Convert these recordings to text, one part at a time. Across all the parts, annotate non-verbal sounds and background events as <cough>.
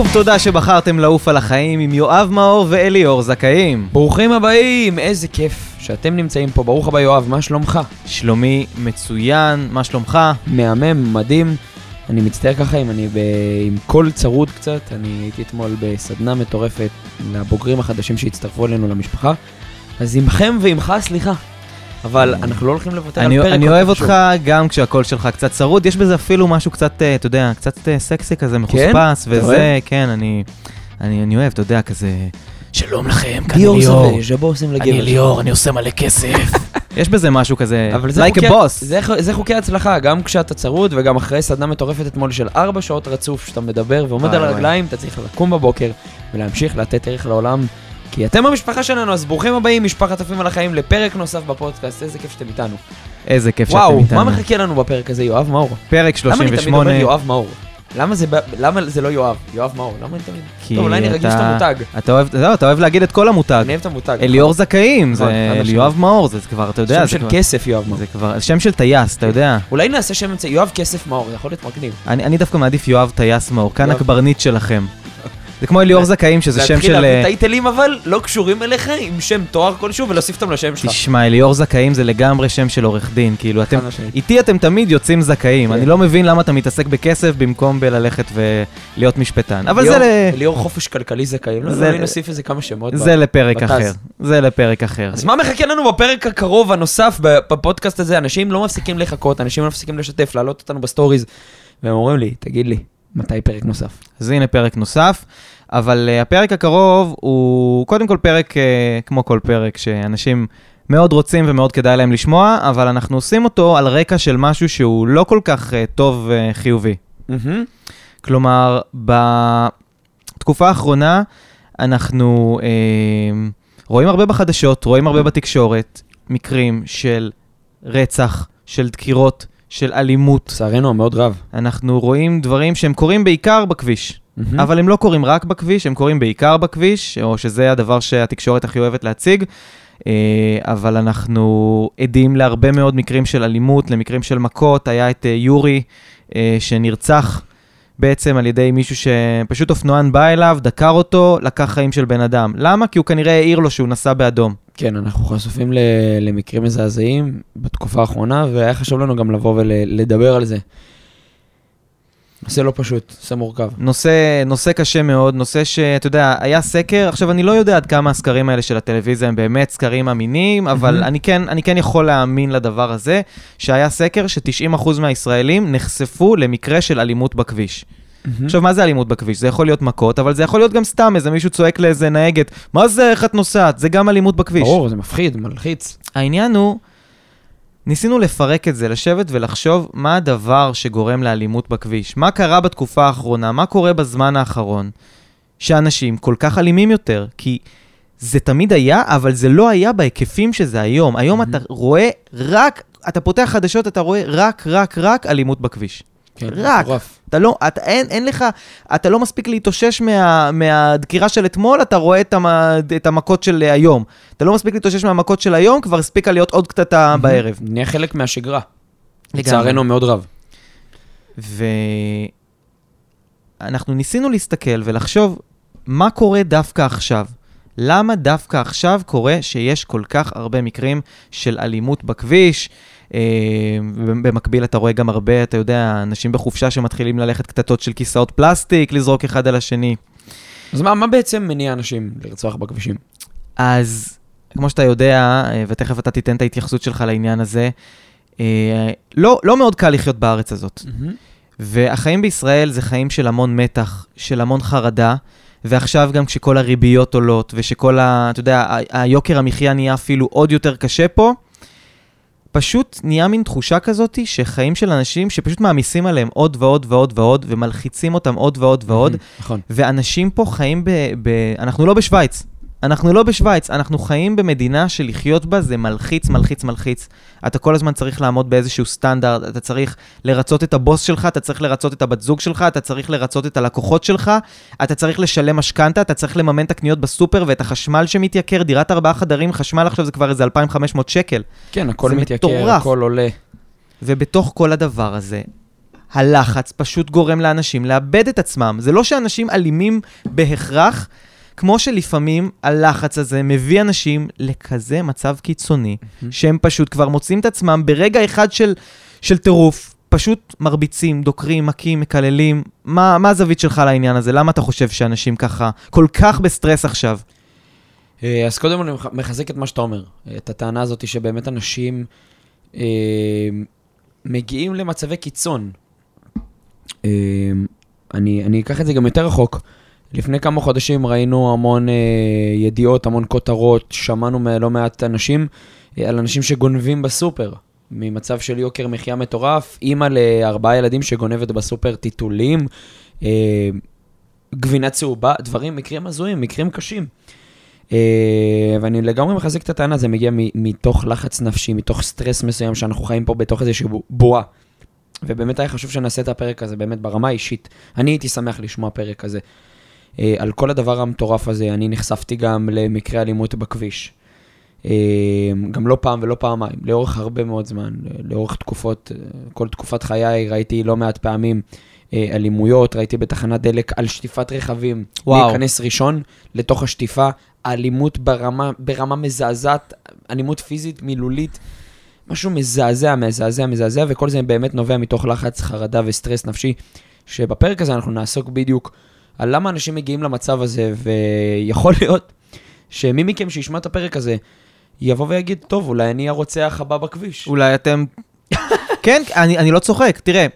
שוב תודה שבחרתם לעוף על החיים עם יואב מאור ואליאור זכאים. ברוכים הבאים, איזה כיף שאתם נמצאים פה. ברוך הבא יואב, מה שלומך? שלומי מצוין, מה שלומך? מהמם, מדהים. אני מצטער ככה אם אני ב... עם קול צרוד קצת, אני הייתי אתמול בסדנה מטורפת לבוגרים החדשים שהצטרפו אלינו למשפחה, אז עמכם ועמך סליחה. אבל אנחנו לא הולכים לוותר על פרק. אני אוהב אותך גם כשהקול שלך קצת צרוד, יש בזה אפילו משהו קצת, אה, אתה יודע, קצת אה, סקסי כזה, מחוספס, אתה אוהב? וזה, כן, אני, אני, אני אוהב, אתה יודע, כזה... שלום לכם, כאן לגבר. אני אליאור, אני עושה מלא כסף. <laughs> יש בזה משהו כזה, like חוקי, a boss. זה, זה חוקי הצלחה, גם כשאתה צרוד וגם אחרי סדנה מטורפת אתמול של ארבע שעות רצוף שאתה מדבר ועומד על. הרגליים, אתה צריך לקום בבוקר ולהמשיך לתת ערך לעולם. כי אתם המשפחה שלנו, אז ברוכים הבאים, משפחת עפים על החיים, לפרק נוסף בפודקאסט, איזה כיף שאתם איתנו. איזה כיף שאתם וואו, איתנו. מה מחכה לנו בפרק הזה, יואב מאור? פרק למה אני תמיד 38. אומר יואב מאור? למה זה, למה זה לא יואב? יואב מאור, למה אני תמיד... כי טוב, אולי אני מדגיש את המותג. אתה אוהב, לא, אתה אוהב להגיד את כל המותג. אני אוהב את המותג. אליאור זכאים, נכון, חד משמעית. יואב מאור, זה כבר, אתה יודע, שם של כסף, יואב מאור. זה כבר, שם של טייס, אתה יודע. אולי נעשה שם יואב כסף מאור, זה יכול להיות מגניב. אני אני דווקא מעדיף יואב טייס מאור, כאן. הקברניט שלכם. זה כמו אליאור זכאים, שזה שם להתחיל של... להביא אה, טייטלים אבל לא קשורים אליך עם שם תואר כלשהו ולהוסיף אותם לשם שלך. תשמע, אליאור זכאים זה לגמרי שם של עורך דין, כאילו אתם... איתי אתם תמיד יוצאים זכאים, כן. אני לא מבין למה אתה מתעסק בכסף במקום בללכת ולהיות משפטן. אבל זה ל- ליאור חופש כלכלי זכאים. לא, זה- אולי נוסיף איזה כמה שמות. זה לפרק. אחר. זה לפרק אחר. אז מה מחכה לנו בפרק הקרוב הנוסף בפודקאסט הזה? אנשים לא מפסיקים לחכות, אנשים לא מפסיקים לשתף, להעלות אותנו בסטוריז. והם אומרים לי, תגיד לי, מתי פרק נוסף? אז הנה פרק נוסף, אבל אה, הפרק הקרוב הוא קודם כל פרק, אה, כמו כל פרק, שאנשים מאוד רוצים ומאוד כדאי להם לשמוע, אבל אנחנו עושים אותו על רקע של משהו שהוא לא כל כך uh, טוב וחיובי. כלומר, בתקופה האחרונה אנחנו uh, רואים הרבה בחדשות, רואים הרבה בתקשורת, מקרים של רצח, של דקירות, של אלימות. לצערנו המאוד רב. אנחנו רואים דברים שהם קורים בעיקר בכביש. אבל הם לא קורים רק בכביש, הם קורים בעיקר בכביש, או שזה הדבר שהתקשורת הכי אוהבת להציג. אה, אבל אנחנו עדים להרבה מאוד מקרים של אלימות, למקרים של מכות. היה את אה, יורי, אה, שנרצח בעצם על ידי מישהו שפשוט אופנוען בא אליו, דקר אותו, לקח חיים של בן אדם. למה? כי הוא כנראה העיר לו שהוא נסע באדום. כן, אנחנו חשופים למקרים מזעזעים בתקופה האחרונה, והיה חשוב לנו גם לבוא ולדבר על זה. נושא לא פשוט, נושא מורכב. נושא, נושא קשה מאוד, נושא שאתה יודע, היה סקר, עכשיו אני לא יודע עד כמה הסקרים האלה של הטלוויזיה הם באמת סקרים אמינים, אבל. אני כן, אני כן יכול להאמין לדבר הזה, שהיה סקר ש-90% מהישראלים נחשפו למקרה של אלימות בכביש. עכשיו, מה זה אלימות בכביש? זה יכול להיות מכות, אבל זה יכול להיות גם סתם איזה מישהו צועק לאיזה נהגת, מה זה, איך את נוסעת? זה גם אלימות בכביש. ברור, זה מפחיד, מלחיץ. העניין הוא, ניסינו לפרק את זה, לשבת ולחשוב מה הדבר שגורם לאלימות בכביש. מה קרה בתקופה האחרונה, מה קורה בזמן האחרון, שאנשים כל כך אלימים יותר. כי זה תמיד היה, אבל זה לא היה בהיקפים שזה היום. היום אתה רואה רק, אתה פותח חדשות, אתה רואה רק, רק, רק אלימות בכביש. כן, רק. מטורף. אתה לא, אתה, אין, אין לך, אתה לא מספיק להתאושש מה, מהדקירה של אתמול, אתה רואה את, המ, את המכות של היום. אתה לא מספיק להתאושש מהמכות של היום, כבר הספיקה להיות עוד קטטה בערב. נהיה חלק מהשגרה. לצערנו מאוד רב. ואנחנו ניסינו להסתכל ולחשוב מה קורה דווקא עכשיו. למה דווקא עכשיו קורה שיש כל כך הרבה מקרים של אלימות בכביש? אה, במקביל אתה רואה גם הרבה, אתה יודע, אנשים בחופשה שמתחילים ללכת קטטות של כיסאות פלסטיק, לזרוק אחד על השני. אז מה, מה בעצם מניע אנשים לרצוח בכבישים? אז כמו שאתה יודע, אה, ותכף אתה תיתן את ההתייחסות שלך לעניין הזה, אה, לא, לא מאוד קל לחיות בארץ הזאת. והחיים בישראל זה חיים של המון מתח, של המון חרדה, ועכשיו גם כשכל הריביות עולות, ושכל ה... אתה יודע, היוקר המחיה נהיה אפילו עוד יותר קשה פה, פשוט נהיה מין תחושה כזאת שחיים של אנשים שפשוט מעמיסים עליהם עוד ועוד ועוד ועוד, ומלחיצים אותם עוד ועוד ועוד, נכון. ואנשים פה חיים ב... ב... אנחנו לא בשוויץ. אנחנו לא בשוויץ, אנחנו חיים במדינה שלחיות בה זה מלחיץ, מלחיץ, מלחיץ. אתה כל הזמן צריך לעמוד באיזשהו סטנדרט, אתה צריך לרצות את הבוס שלך, אתה צריך לרצות את הבת זוג שלך, אתה צריך לרצות את הלקוחות שלך, אתה צריך לשלם משכנתה, אתה צריך לממן את הקניות בסופר ואת החשמל שמתייקר, דירת ארבעה חדרים, חשמל עכשיו זה כבר איזה 2,500 שקל. כן, הכל מתייקר. הכל עולה. ובתוך כל הדבר הזה, הלחץ פשוט גורם לאנשים לאבד את עצמם. זה לא שאנשים אלימים בהכרח, כמו שלפעמים הלחץ הזה מביא אנשים לכזה מצב קיצוני, שהם פשוט כבר מוצאים את עצמם ברגע אחד של, של טירוף, פשוט מרביצים, דוקרים, מכים, מקללים. מה, מה הזווית שלך לעניין הזה? למה אתה חושב שאנשים ככה כל כך בסטרס עכשיו? אה, אז קודם אני מח- מחזק את מה שאתה אומר, את הטענה הזאת שבאמת אנשים אה, מגיעים למצבי קיצון. אה, אני, אני אקח את זה גם יותר רחוק. לפני כמה חודשים ראינו המון אה, ידיעות, המון כותרות, שמענו מלא מעט אנשים אה, על אנשים שגונבים בסופר. ממצב של יוקר מחיה מטורף, אימא לארבעה ילדים שגונבת בסופר טיטולים, אה, גבינה צהובה, דברים, מקרים הזויים, מקרים קשים. אה, ואני לגמרי מחזק את הטענה, זה מגיע מ- מתוך לחץ נפשי, מתוך סטרס מסוים שאנחנו חיים פה בתוך איזושהי בו- בועה. ובאמת היה חשוב שנעשה את הפרק הזה, באמת ברמה האישית. אני הייתי שמח לשמוע פרק כזה. אה, על כל הדבר המטורף הזה, אני נחשפתי גם למקרי אלימות בכביש. אה, גם לא פעם ולא פעמיים, לאורך הרבה מאוד זמן, אה, לאורך תקופות, כל תקופת חיי ראיתי לא מעט פעמים אלימויות, ראיתי בתחנת דלק על שטיפת רכבים. וואו. להיכנס ראשון לתוך השטיפה, אלימות ברמה, ברמה מזעזעת, אלימות פיזית, מילולית, משהו מזעזע, מזעזע, מזעזע, וכל זה באמת נובע מתוך לחץ, חרדה וסטרס נפשי, שבפרק הזה אנחנו נעסוק בדיוק על למה אנשים מגיעים למצב הזה, ויכול להיות שמי מכם שישמע את הפרק הזה, יבוא ויגיד, טוב, אולי אני הרוצח הבא בכביש. אולי אתם... <laughs> כן, אני, אני לא צוחק. תראה,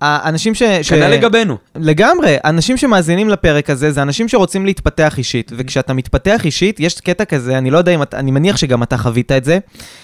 האנשים ש... ש... כנ"ל לגבינו. לגמרי, אנשים שמאזינים לפרק הזה זה אנשים שרוצים להתפתח אישית, וכשאתה מתפתח אישית, יש קטע כזה, אני לא יודע אם אתה, אני מניח שגם אתה חווית את זה,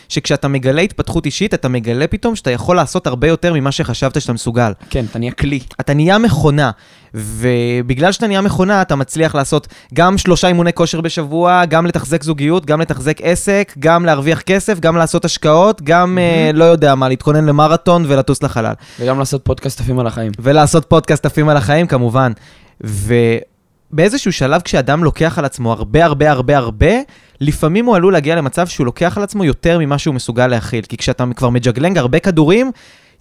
שכשאתה מגלה התפתחות אישית, אתה מגלה פתאום שאתה יכול לעשות הרבה יותר ממה שחשבת שאתה מסוגל. כן, אתה נהיה כלי. אתה נהיה מכונה, ובגלל שאתה נהיה מכונה, אתה מצליח לעשות גם שלושה אימוני כושר בשבוע, גם לתחזק זוגיות, גם לתחזק עסק, גם להרוויח כסף, גם לעשות השקעות, גם, אה, לא יודע מה, להתכונן למרתון ולטוס לחלל. וגם לעשות פודקאסט עפים על החיים. ולעשות פודקאסט עפים על החיים, כמובן. ובאיזשהו שלב, כשאדם לוקח על עצמו הרבה הרבה הרבה הרבה, לפעמים הוא עלול להגיע למצב שהוא לוקח על עצמו יותר ממה שהוא מסוגל להכיל. כי כשאתה כבר מג'גלנג הרבה כדורים,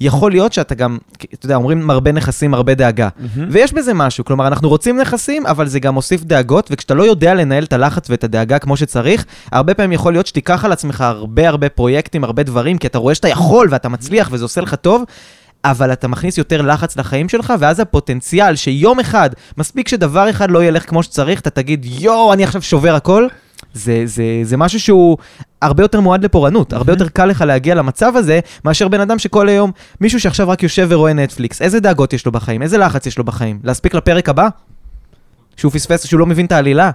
יכול להיות שאתה גם, אתה יודע, אומרים מרבה נכסים, מרבה דאגה. ויש בזה משהו, כלומר, אנחנו רוצים נכסים, אבל זה גם מוסיף דאגות, וכשאתה לא יודע לנהל את הלחץ ואת הדאגה כמו שצריך, הרבה פעמים יכול להיות שתיקח על עצמך הרבה הרבה פרויקטים, הרבה דברים, כי אתה רואה שאתה יכול ואתה מצליח וזה עושה לך טוב, אבל אתה מכניס יותר לחץ לחיים שלך, ואז הפוטנציאל שיום אחד, מספיק שדבר אחד לא ילך כמו שצריך, אתה תגיד, יואו, אני עכשיו שובר הכל, זה, זה, זה משהו שהוא הרבה יותר מועד לפורענות, הרבה יותר קל לך להגיע למצב הזה, מאשר בן אדם שכל היום, מישהו שעכשיו רק יושב ורואה נטפליקס, איזה דאגות יש לו בחיים, איזה לחץ יש לו בחיים, להספיק לפרק הבא? שהוא פספס, שהוא לא מבין את העלילה?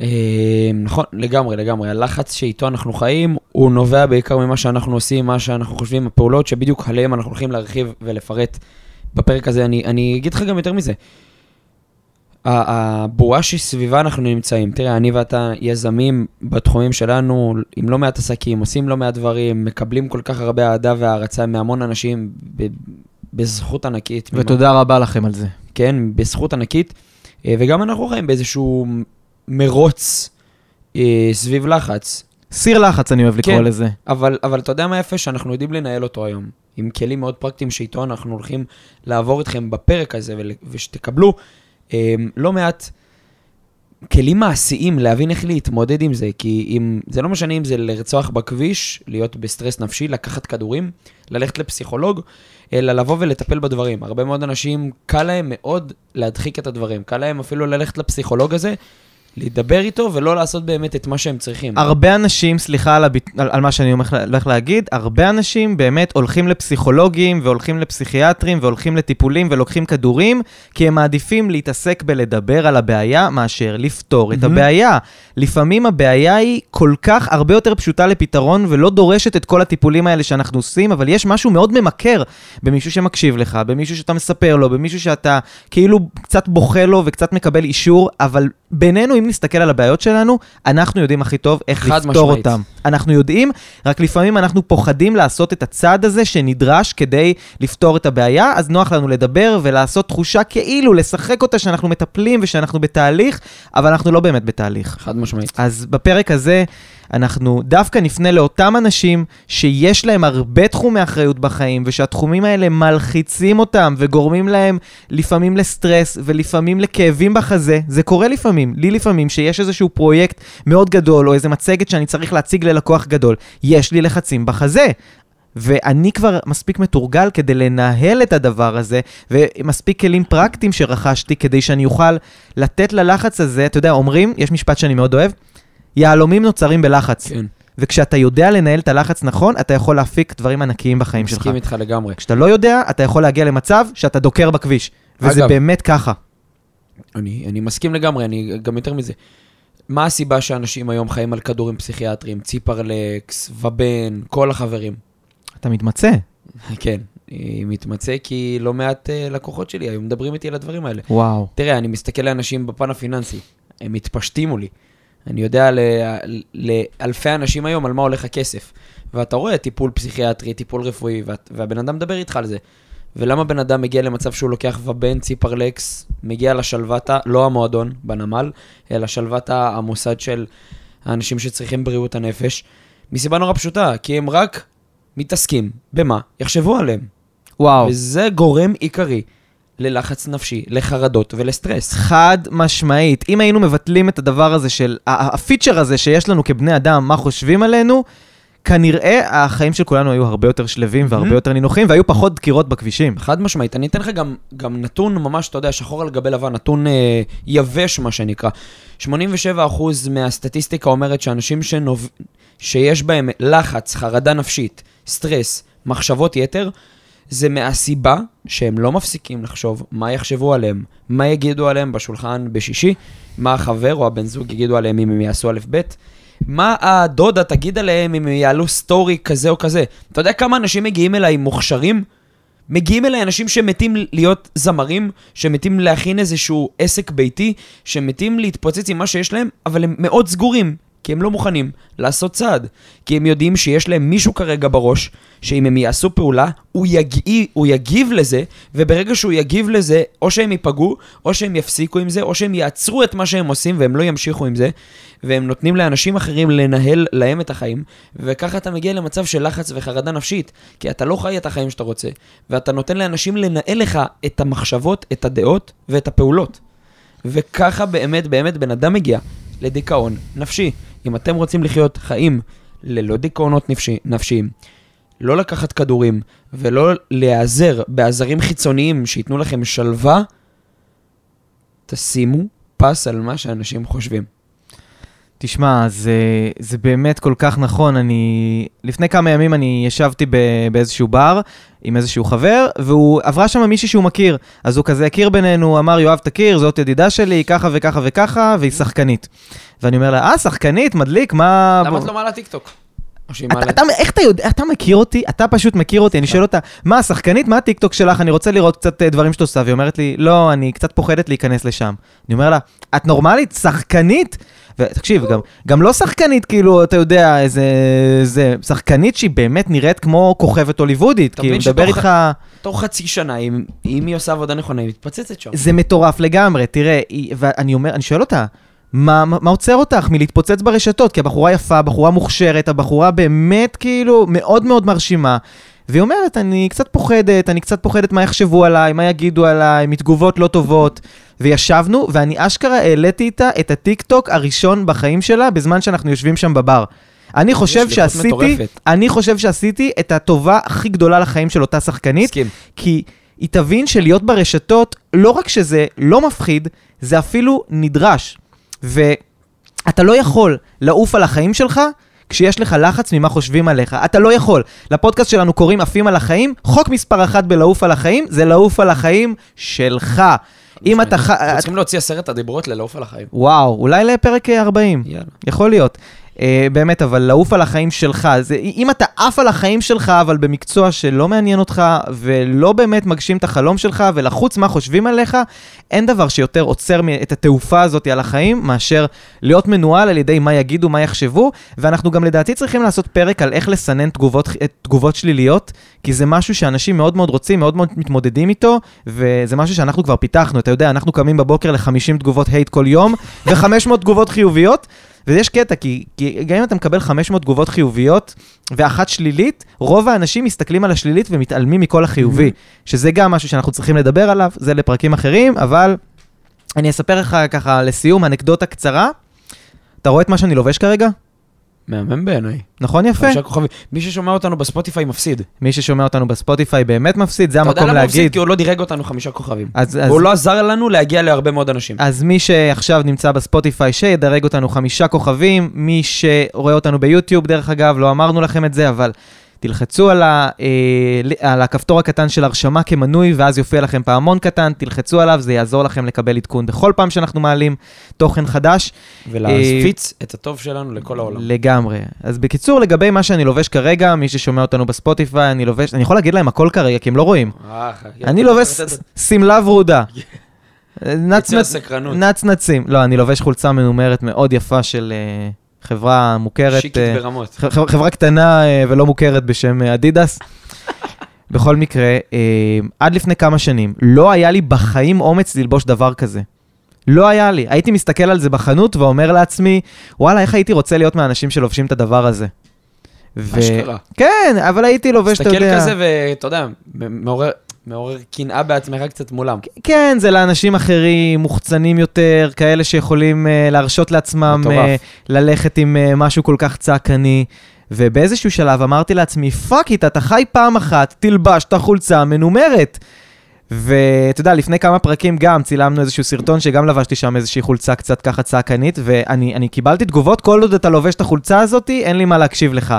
אה, נכון, לגמרי, לגמרי. הלחץ שאיתו אנחנו חיים, הוא נובע בעיקר ממה שאנחנו עושים, מה שאנחנו חושבים, הפעולות שבדיוק עליהם אנחנו הולכים להרחיב ולפרט בפרק הזה. אני, אני אגיד לך גם יותר מזה. הבועה שסביבה אנחנו נמצאים, תראה, אני ואתה יזמים בתחומים שלנו, עם לא מעט עסקים, עושים לא מעט דברים, מקבלים כל כך הרבה אהדה והערצה מהמון אנשים ב- בזכות ענקית. ותודה רבה לכם על זה. כן, בזכות ענקית, אה, וגם אנחנו חיים באיזשהו מרוץ אה, סביב לחץ, סיר לחץ אני אוהב לקרוא כן. לזה. אבל, אבל אתה יודע מה יפה? שאנחנו יודעים לנהל אותו היום, עם כלים מאוד פרקטיים שאיתו אנחנו הולכים לעבור איתכם בפרק הזה, ושתקבלו לא מעט כלים מעשיים להבין איך להתמודד עם זה, כי אם, זה לא משנה אם זה לרצוח בכביש, להיות בסטרס נפשי, לקחת כדורים, ללכת לפסיכולוג, אלא לבוא ולטפל בדברים. הרבה מאוד אנשים, קל להם מאוד להדחיק את הדברים, קל להם אפילו ללכת לפסיכולוג הזה, להידבר איתו ולא לעשות באמת את מה שהם צריכים. הרבה אנשים, סליחה על, הביט... על, על מה שאני הולך, להגיד, הרבה אנשים באמת הולכים לפסיכולוגים והולכים לפסיכיאטרים והולכים לטיפולים ולוקחים כדורים, כי הם מעדיפים להתעסק בלדבר על הבעיה מאשר לפתור את מהמם. הבעיה. לפעמים הבעיה היא כל כך הרבה יותר פשוטה לפתרון ולא דורשת את כל הטיפולים האלה שאנחנו עושים, אבל יש משהו מאוד ממכר במישהו שמקשיב לך, במישהו שאתה מספר לו, במישהו שאתה כאילו קצת בוכה לו וקצת מקבל אישור, אבל בינינו, אם נסתכל על הבעיות שלנו, אנחנו יודעים הכי טוב איך לפתור משמעית. אותם. אנחנו יודעים, רק לפעמים אנחנו פוחדים לעשות את הצעד הזה שנדרש כדי לפתור את הבעיה, אז נוח לנו לדבר ולעשות תחושה כאילו, לשחק אותה שאנחנו מטפלים ושאנחנו בתהליך, אבל אנחנו לא באמת בתהליך. חד משמעית. אז בפרק הזה אנחנו דווקא נפנה לאותם אנשים שיש להם הרבה תחומי אחריות בחיים, ושהתחומים האלה מלחיצים אותם וגורמים להם לפעמים לסטרס ולפעמים לכאבים בחזה. זה קורה לפעמים, לי לפעמים, שיש איזשהו פרויקט מאוד גדול, או איזה מצגת שאני צריך להציג ללקוח גדול, יש לי לחצים בחזה. ואני כבר מספיק מתורגל כדי לנהל את הדבר הזה, ומספיק כלים פרקטיים שרכשתי כדי שאני אוכל לתת ללחץ הזה, אתה יודע, אומרים, יש משפט שאני מאוד אוהב, יהלומים נוצרים בלחץ. כן. וכשאתה יודע לנהל את הלחץ נכון, אתה יכול להפיק דברים ענקיים בחיים שלך. מסכים איתך לגמרי. כשאתה לא יודע, אתה יכול להגיע למצב שאתה דוקר בכביש. וזה אגב. באמת ככה. אני, אני מסכים לגמרי, אני גם יותר מזה. מה הסיבה שאנשים היום חיים על כדורים פסיכיאטריים? ציפרלקס, ובן, כל החברים. אתה מתמצא. <laughs> כן, היא מתמצא כי לא מעט uh, לקוחות שלי היו מדברים איתי על הדברים האלה. וואו. תראה, אני מסתכל לאנשים בפן הפיננסי, הם מתפשטים מולי. אני יודע ל- לאלפי אנשים היום על מה הולך הכסף. ואתה רואה טיפול פסיכיאטרי, טיפול רפואי, וה- והבן אדם מדבר איתך על זה. ולמה בן אדם מגיע למצב שהוא לוקח ובן ציפרלקס, מגיע לשלוותה, לא המועדון בנמל, אלא שלוותה המוסד של האנשים שצריכים בריאות הנפש? מסיבה נורא פשוטה, כי הם רק מתעסקים במה יחשבו עליהם. וואו. וזה גורם עיקרי ללחץ נפשי, לחרדות ולסטרס. חד משמעית. אם היינו מבטלים את הדבר הזה של, הפיצ'ר הזה שיש לנו כבני אדם, מה חושבים עלינו, כנראה החיים של כולנו היו הרבה יותר שלווים והרבה Mhm. יותר נינוחים, והיו פחות דקירות בכבישים. חד משמעית. אני אתן לך גם, גם נתון ממש, אתה יודע, שחור על גבי לבן, נתון אה, יבש, מה שנקרא. 87% מהסטטיסטיקה אומרת שאנשים שנוב... שיש בהם לחץ, חרדה נפשית, סטרס, מחשבות יתר, זה מהסיבה שהם לא מפסיקים לחשוב מה יחשבו עליהם, מה יגידו עליהם בשולחן בשישי, מה החבר או הבן זוג יגידו עליהם אם הם יעשו א' ב', מה הדודה תגיד עליהם אם הם יעלו סטורי כזה או כזה. אתה יודע כמה אנשים מגיעים אליי מוכשרים? מגיעים אליי אנשים שמתים להיות זמרים, שמתים להכין איזשהו עסק ביתי, שמתים להתפוצץ עם מה שיש להם, אבל הם מאוד סגורים, כי הם לא מוכנים לעשות צעד. כי הם יודעים שיש להם מישהו כרגע בראש, שאם הם יעשו פעולה, הוא, יגיע, הוא יגיב לזה, וברגע שהוא יגיב לזה, או שהם ייפגעו, או שהם יפסיקו עם זה, או שהם יעצרו את מה שהם עושים והם לא ימשיכו עם זה, והם נותנים לאנשים אחרים לנהל להם את החיים, וככה אתה מגיע למצב של לחץ וחרדה נפשית, כי אתה לא חי את החיים שאתה רוצה, ואתה נותן לאנשים לנהל לך את המחשבות, את הדעות ואת הפעולות. וככה באמת באמת בן אדם מגיע לדיכאון נפשי. אם אתם רוצים לחיות חיים ללא דיכאונות נפשי, נפשיים, לא לקחת כדורים ולא להיעזר בעזרים חיצוניים שייתנו לכם שלווה, תשימו פס על מה שאנשים חושבים. תשמע, זה, זה באמת כל כך נכון. אני... לפני כמה ימים אני ישבתי ב, באיזשהו בר עם איזשהו חבר, והוא עברה שם מישהי שהוא מכיר. אז הוא כזה הכיר בינינו, אמר, יואב, תכיר, זאת ידידה שלי, ככה וככה וככה, והיא שחקנית. ואני אומר לה, אה, שחקנית, מדליק, מה... למה את לא מעלה טיקטוק? אתה. אתה, איך אתה יודע, אתה מכיר אותי, אתה פשוט מכיר אותי, אני שואל אותה, מה, השחקנית, מה הטיקטוק שלך, אני רוצה לראות קצת אה, דברים שאת עושה, והיא אומרת לי, לא, אני קצת פוחדת להיכנס לשם. אני אומר לה, את נורמלית? שחקנית? ותקשיב, גם, גם לא שחקנית, כאילו, אתה יודע, איזה... זה, שחקנית שהיא באמת נראית כמו כוכבת הוליוודית, כאילו, מדבר איתך... תוך חצי שנה, אם, אם היא עושה עבודה נכונה, היא מתפוצצת שם. זה מטורף לגמרי, תראה, היא- ואני אומר, אני שואל אותה, מה, מה, מה עוצר אותך מלהתפוצץ ברשתות? כי הבחורה יפה, הבחורה מוכשרת, הבחורה באמת כאילו מאוד מאוד מרשימה. והיא אומרת, אני קצת פוחדת, אני קצת פוחדת מה יחשבו עליי, מה יגידו עליי, מתגובות לא טובות. וישבנו, ואני אשכרה העליתי איתה את הטיק טוק הראשון בחיים שלה, בזמן שאנחנו יושבים שם בבר. אני חושב שעשיתי, מטורפת. אני חושב שעשיתי את הטובה הכי גדולה לחיים של אותה שחקנית, מסכים. כי היא תבין שלהיות ברשתות, לא רק שזה לא מפחיד, זה אפילו נדרש. ואתה לא יכול לעוף על החיים שלך כשיש לך לחץ ממה חושבים עליך. אתה לא יכול. לפודקאסט שלנו קוראים עפים על החיים, חוק מספר אחת בלעוף על החיים, זה לעוף על החיים שלך. אם אתה... ח... אנחנו צריכים להוציא עשרת הדיברות ללעוף על החיים. וואו, אולי לפרק אה, 40. יאללה. יכול להיות. Uh, באמת, אבל לעוף על החיים שלך, זה, אם אתה עף על החיים שלך, אבל במקצוע שלא מעניין אותך, ולא באמת מגשים את החלום שלך, ולחוץ מה חושבים עליך, אין דבר שיותר עוצר את התעופה הזאת על החיים, מאשר להיות מנוהל על ידי מה יגידו, מה יחשבו, ואנחנו גם לדעתי צריכים לעשות פרק על איך לסנן תגובות, תגובות שליליות, כי זה משהו שאנשים מאוד מאוד רוצים, מאוד מאוד מתמודדים איתו, וזה משהו שאנחנו כבר פיתחנו, אתה יודע, אנחנו קמים בבוקר ל-50 תגובות הייט כל יום, ו-500 תגובות חיוביות, ויש קטע, כי, כי גם אם אתה מקבל 500 תגובות חיוביות ואחת שלילית, רוב האנשים מסתכלים על השלילית ומתעלמים מכל החיובי, שזה גם משהו שאנחנו צריכים לדבר עליו, זה לפרקים אחרים, אבל אני אספר לך ככה לסיום אנקדוטה קצרה. אתה רואה את מה שאני לובש כרגע? מהמם בעיניי. נכון יפה? חמישה כוכבים. מי ששומע אותנו בספוטיפיי מפסיד. מי ששומע אותנו בספוטיפיי באמת מפסיד, זה אתה יודע המקום למה הוא מפסיד? להגיד. כי הוא לא דירג אותנו חמישה כוכבים. אז, אז, והוא לא עזר לנו להגיע להרבה מאוד אנשים. אז מי שעכשיו נמצא בספוטיפיי, שידרג אותנו חמישה כוכבים. מי שרואה אותנו ביוטיוב, דרך אגב, לא אמרנו לכם את זה, אבל תלחצו על, ה, אה, על הכפתור הקטן של הרשמה כמנוי, ואז יופיע לכם פעמון קטן, תלחצו עליו, זה יעזור לכם לקבל עדכון בכל פעם שאנחנו מעלים תוכן חדש. ולהפיץ את הטוב שלנו לכל העולם. לגמרי. אז בקיצור, לגבי מה שאני לובש כרגע, מי ששומע אותנו בספוטיפיי, אני לובש, אני יכול להגיד להם הכל כרגע, כי הם לא רואים. אה. אני לובש שמלה ורודה. <laughs> נצנצים. לא, אני לובש חולצה מנומרת מאוד יפה של אה, חברה מוכרת. שיקית אה, ברמות. ח- חברה קטנה אה, ולא מוכרת בשם אה, אדידס. <laughs> בכל מקרה, אה, עד לפני כמה שנים, לא היה לי בחיים אומץ ללבוש דבר כזה. לא היה לי. הייתי מסתכל על זה בחנות ואומר לעצמי, וואלה, איך הייתי רוצה להיות מהאנשים שלובשים את הדבר הזה. ו- אשכרה. כן, אבל הייתי לובש, אתה יודע... כזה ואתה יודע, מעורר- מעורר קנאה בעצמך קצת מולם. כן, זה לאנשים אחרים, מוחצנים יותר, כאלה שיכולים אה, להרשות לעצמם אה, ללכת עם אה, משהו כל כך צעקני. ובאיזשהו שלב אמרתי לעצמי, fuck it, אתה חי פעם אחת, תלבש את החולצה המנומרת. ואתה יודע, לפני כמה פרקים גם צילמנו איזשהו סרטון שגם לבשתי שם איזושהי חולצה קצת ככה צעקנית, ואני אני קיבלתי תגובות, כל עוד אתה לובש את החולצה הזאתי, אין לי מה להקשיב לך.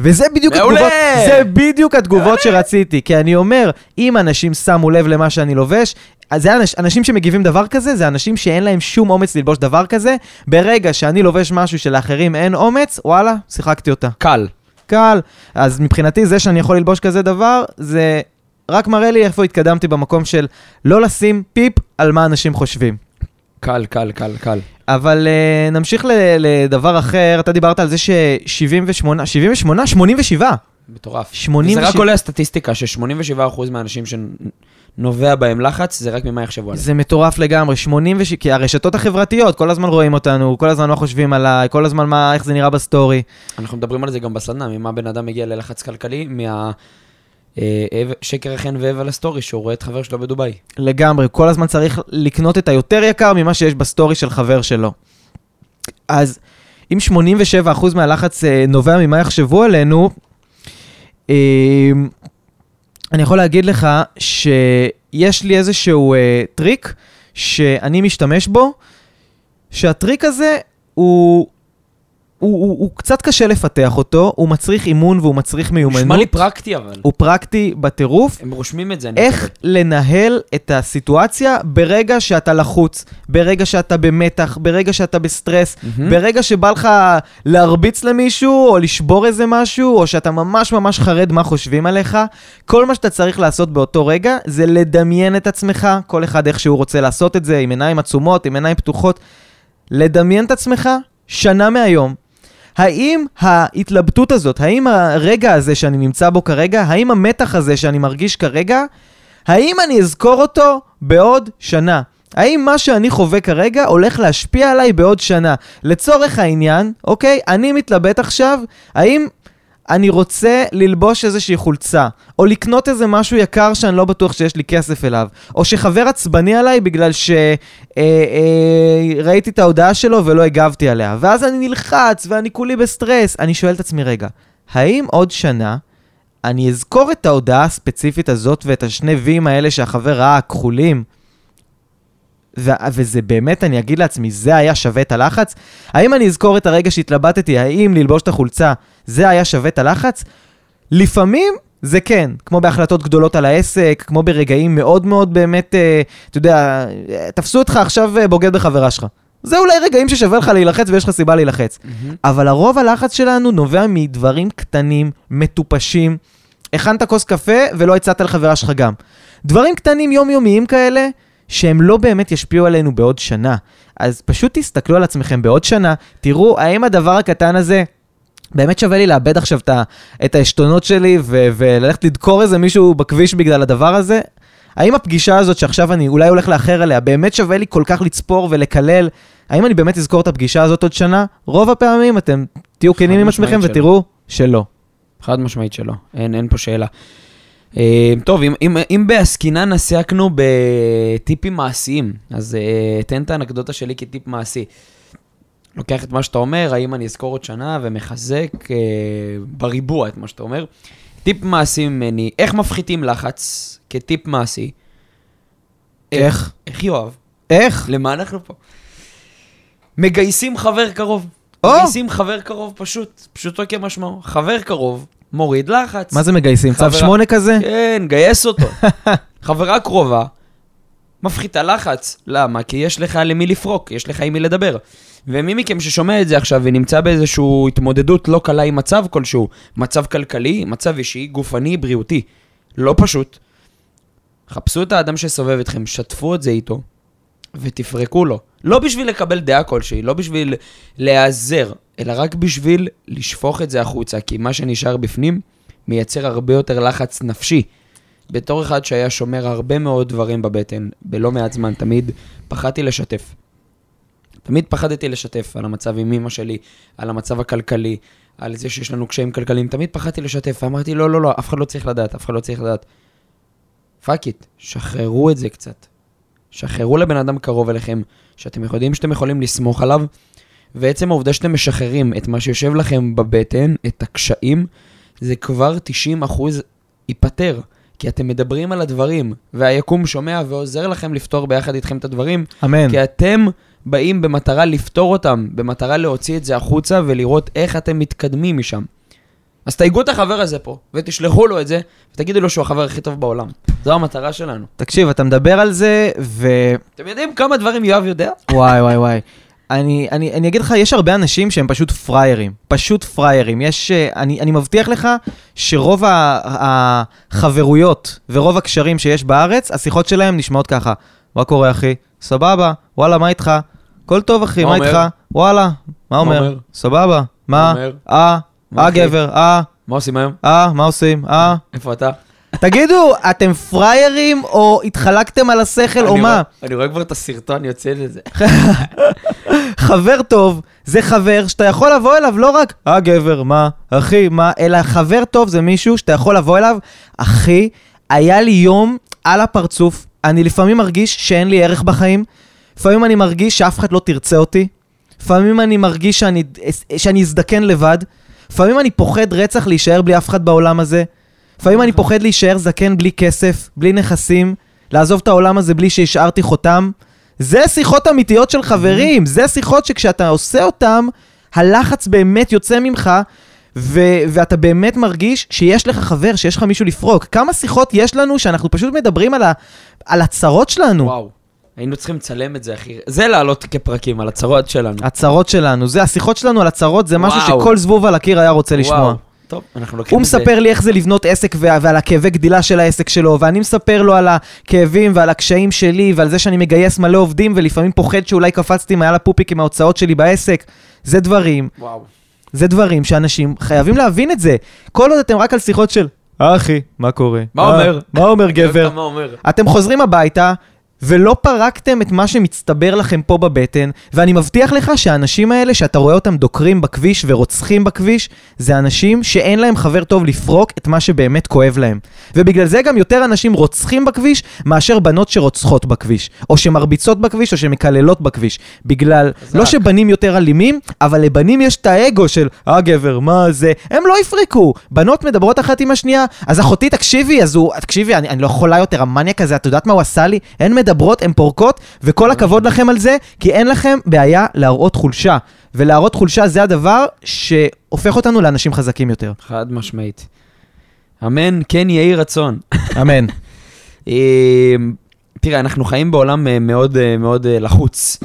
וזה בדיוק מעולה! התגובות, זה בדיוק התגובות שרציתי, כי אני אומר, אם אנשים שמו לב למה שאני לובש, אז זה אנש, אנשים שמגיבים דבר כזה, זה אנשים שאין להם שום אומץ ללבוש דבר כזה. ברגע שאני לובש משהו שלאחרים אין אומץ, וואלה, שיחקתי אותה. קל. קל. אז מבחינתי זה שאני יכול ללבוש כזה דבר, זה רק מראה לי איפה התקדמתי במקום של לא לשים פס על מה אנשים חושבים. קל, קל, קל, קל. אבל אה, נמשיך ל- לדבר אחר, אתה דיברת על זה ש-78, 78? 87. מטורף. 87. זה רק עולה הסטטיסטיקה ש-87% מהאנשים שנובע בהם לחץ, זה רק ממה יחשבו עליהם. זה מטורף לגמרי, 87, כי הרשתות החברתיות, כל הזמן רואים אותנו, כל הזמן מה חושבים עליי, כל הזמן מה, איך זה נראה בסטורי. אנחנו מדברים על זה גם בסדנה, ממה בן אדם מגיע ללחץ כלכלי, מה... אה, שקר החן והבל הסטורי, שהוא רואה את חבר שלו בדובאי. לגמרי, כל הזמן צריך לקנות את היותר יקר ממה שיש בסטורי של חבר שלו. אז אם 87% מהלחץ אה, נובע ממה יחשבו עלינו, אה, אני יכול להגיד לך שיש לי איזשהו טריק שאני משתמש בו, שהטריק הזה הוא, הוא, הוא, הוא קצת קשה לפתח אותו, הוא מצריך אימון והוא מצריך מיומנות. נשמע לי פרקטי אבל. הוא פרקטי בטירוף. הם רושמים את זה, אני איך לנהל את הסיטואציה ברגע שאתה לחוץ, ברגע שאתה במתח, ברגע שאתה בסטרס, מהמם. ברגע שבא לך להרביץ למישהו, או לשבור איזה משהו, או שאתה ממש ממש חרד מה חושבים עליך, כל מה שאתה צריך לעשות באותו רגע זה לדמיין את עצמך, כל אחד איך שהוא רוצה לעשות את זה, עם עיניים עצומות, עם עיניים פתוחות, לדמיין את עצמך שנה מהיום. האם ההתלבטות הזאת, האם הרגע הזה שאני נמצא בו כרגע, האם המתח הזה שאני מרגיש כרגע, האם אני אזכור אותו בעוד שנה? האם מה שאני חווה כרגע הולך להשפיע עליי בעוד שנה? לצורך העניין, אוקיי, אני מתלבט עכשיו, האם אני רוצה ללבוש איזושהי חולצה, או לקנות איזה משהו יקר שאני לא בטוח שיש לי כסף אליו, או שחבר עצבני עליי בגלל שראיתי את ההודעה שלו ולא הגבתי עליה, ואז אני נלחץ ואני כולי בסטרס. אני שואל את עצמי, רגע, האם עוד שנה אני אזכור את ההודעה הספציפית הזאת ואת השני ויים האלה שהחבר ראה, הכחולים, ו- וזה באמת, אני אגיד לעצמי, זה היה שווה את הלחץ? האם אני אזכור את הרגע שהתלבטתי, האם ללבוש את החולצה, זה היה שווה את הלחץ? לפעמים זה כן, כמו בהחלטות גדולות על העסק, כמו ברגעים מאוד מאוד באמת, אה, אתה יודע, אה, תפסו אותך עכשיו אה, בוגד בחברה שלך. זה אולי רגעים ששווה לך להילחץ ויש לך סיבה להילחץ. מהמם. אבל הרוב הלחץ שלנו נובע מדברים קטנים, מטופשים. הכנת כוס קפה ולא הצעת לחברה שלך גם. דברים קטנים יומיומיים כאלה, שהם לא באמת ישפיעו עלינו בעוד שנה. אז פשוט תסתכלו על עצמכם בעוד שנה, תראו האם הדבר הקטן הזה... באמת שווה לי לאבד עכשיו את העשתונות שלי ו- וללכת לדקור איזה מישהו בכביש בגלל הדבר הזה? האם הפגישה הזאת שעכשיו אני אולי הולך לאחר עליה, באמת שווה לי כל כך לצפור ולקלל? האם אני באמת אזכור את הפגישה הזאת עוד שנה? רוב הפעמים אתם תהיו כנים עם עצמכם שלא. ותראו שלא. חד משמעית שלא, אין, אין פה שאלה. אה, טוב, אם, אם, אם בעסקינן עסקנו בטיפים מעשיים, אז אה, תן את האנקדוטה שלי כטיפ מעשי. לוקח את מה שאתה אומר, האם אני אזכור עוד שנה, ומחזק אה, בריבוע את מה שאתה אומר. טיפ מעשי ממני, איך מפחיתים לחץ כטיפ מעשי? איך? איך יואב? איך? למה אנחנו פה? מגייסים חבר קרוב. או! מגייסים חבר קרוב פשוט, פשוטו כמשמעו. חבר קרוב מוריד לחץ. מה זה מגייסים? צו שמונה כזה? כן, גייס אותו. <laughs> חברה קרובה, מפחיתה לחץ. למה? כי יש לך למי לפרוק, יש לך עם מי לדבר. ומי מכם ששומע את זה עכשיו ונמצא באיזושהי התמודדות לא קלה עם מצב כלשהו, מצב כלכלי, מצב אישי, גופני, בריאותי, לא פשוט, חפשו את האדם שסובב אתכם, שתפו את זה איתו, ותפרקו לו. לא בשביל לקבל דעה כלשהי, לא בשביל להיעזר, אלא רק בשביל לשפוך את זה החוצה, כי מה שנשאר בפנים מייצר הרבה יותר לחץ נפשי. בתור אחד שהיה שומר הרבה מאוד דברים בבטן, בלא מעט זמן, תמיד פחדתי לשתף. תמיד פחדתי לשתף על המצב עם אמא שלי, על המצב הכלכלי, על זה שיש לנו קשיים כלכליים, תמיד פחדתי לשתף, ואמרתי, לא, לא, לא, אף אחד לא צריך לדעת, אף אחד לא צריך לדעת. fuck it, שחררו את זה קצת. שחררו לבן אדם קרוב אליכם, שאתם יודעים שאתם יכולים לסמוך עליו, ועצם העובדה שאתם משחררים את מה שיושב לכם בבטן, את הקשיים, זה כבר 90% ייפתר. כי אתם מדברים על הדברים, והיקום שומע ועוזר לכם לפתור ביחד איתכם את הדברים, אמן. כי אתם באים במטרה לפתור אותם, במטרה להוציא את זה החוצה ולראות איך אתם מתקדמים משם. אז תייגו את החבר הזה פה, ותשלחו לו את זה, ותגידו לו שהוא החבר הכי טוב בעולם. זו המטרה שלנו. תקשיב, אתה מדבר על זה, ו... אתם יודעים כמה דברים יואב יודע? וואי, וואי, וואי. אני, אני, אני אגיד לך, יש הרבה אנשים שהם פשוט פריירים. פשוט פריירים. יש, אה, אני, אני מבטיח לך שרוב החברויות ורוב הקשרים שיש בארץ, השיחות שלהם נשמעות ככה. מה קורה, אחי? סבבה, וואלה, מה איתך? הכל טוב, אחי, מה מה? איתך? וואלה, מה אומר? אומר? סבבה, מה? אה, מה, אה, אחי? גבר, אה, מה עושים היום? אה, מה עושים? אה. איפה אתה? תגידו, אתם פריירים או התחלקתם על השכל או מה? אני רואה כבר את הסרטון יוצא לזה. <laughs> חבר טוב זה חבר שאתה יכול לבוא אליו לא רק, אה גבר, מה, אחי, מה, אלא חבר טוב זה מישהו שאתה יכול לבוא אליו, אחי, היה לי יום על הפרצוף, אני לפעמים מרגיש שאין לי ערך בחיים, לפעמים אני מרגיש שאף אחד לא תרצה אותי, לפעמים אני מרגיש שאני, שאני אזדקן לבד, לפעמים אני פוחד רצח להישאר בלי אף אחד בעולם הזה, לפעמים אני פוחד להישאר זקן בלי כסף, בלי נכסים, לעזוב את העולם הזה בלי שהשארתי חותם. זה שיחות אמיתיות של חברים, זה שיחות שכשאתה עושה אותם, הלחץ באמת יוצא ממך, ו- ואתה באמת מרגיש שיש לך חבר, שיש לך מישהו לפרוק. כמה שיחות יש לנו שאנחנו פשוט מדברים על, ה- על הצרות שלנו. וואו. היינו צריכים לצלם את זה, אחי. זה לעלות כפרקים על הצרות שלנו. הצרות שלנו, זה השיחות שלנו על הצרות, זה משהו וואו. שכל זבוב על הקיר היה רוצה לשמוע. טוב, אנחנו לוקחים הוא את זה. מספר לי איך זה לבנות עסק ועל הכאבי גדילה של העסק שלו, ואני מספר לו על הכאבים ועל הקשיים שלי ועל זה שאני מגייס מלא עובדים ולפעמים פוחד שאולי קפצתי מעל הפופיק עם ההוצאות שלי בעסק. זה דברים, וואו. זה דברים שאנשים חייבים להבין את זה. כל עוד אתם רק על שיחות של, אחי, מה קורה? מה אה, אומר? מה אומר גבר? מה אומר? אתם חוזרים הביתה, ולא פרקתם את מה שמצטבר לכם פה בבטן, ואני מבטיח לך שהאנשים האלה, שאתה רואה אותם דוקרים בכביש ורוצחים בכביש, זה אנשים שאין להם חבר טוב לפרוק את מה שבאמת כואב להם. ובגלל זה גם יותר אנשים רוצחים בכביש, מאשר בנות שרוצחות בכביש, או שמרביצות בכביש, או שמקללות בכביש. בגלל, חזק. לא שבנים יותר אלימים, אבל לבנים יש את האגו של, אה גבר, מה זה? הם לא יפרקו. בנות מדברות אחת עם השנייה, אז אחותי, תקשיבי, אז הוא, תקשיבי, אני, אני לא יכולה יותר, המניאק הזה, את יודעת מה הוא עשה לי? הן מדברות, הן פורקות, וכל הכבוד לכם על זה, כי אין לכם בעיה להראות חולשה. ולהראות חולשה זה הדבר שהופך אותנו לאנשים חזקים יותר. חד משמעית. אמן, כן יהי רצון. <laughs> אמן. <laughs> אה, תראה, אנחנו חיים בעולם אה, מאוד אה, מאוד אה, לחוץ.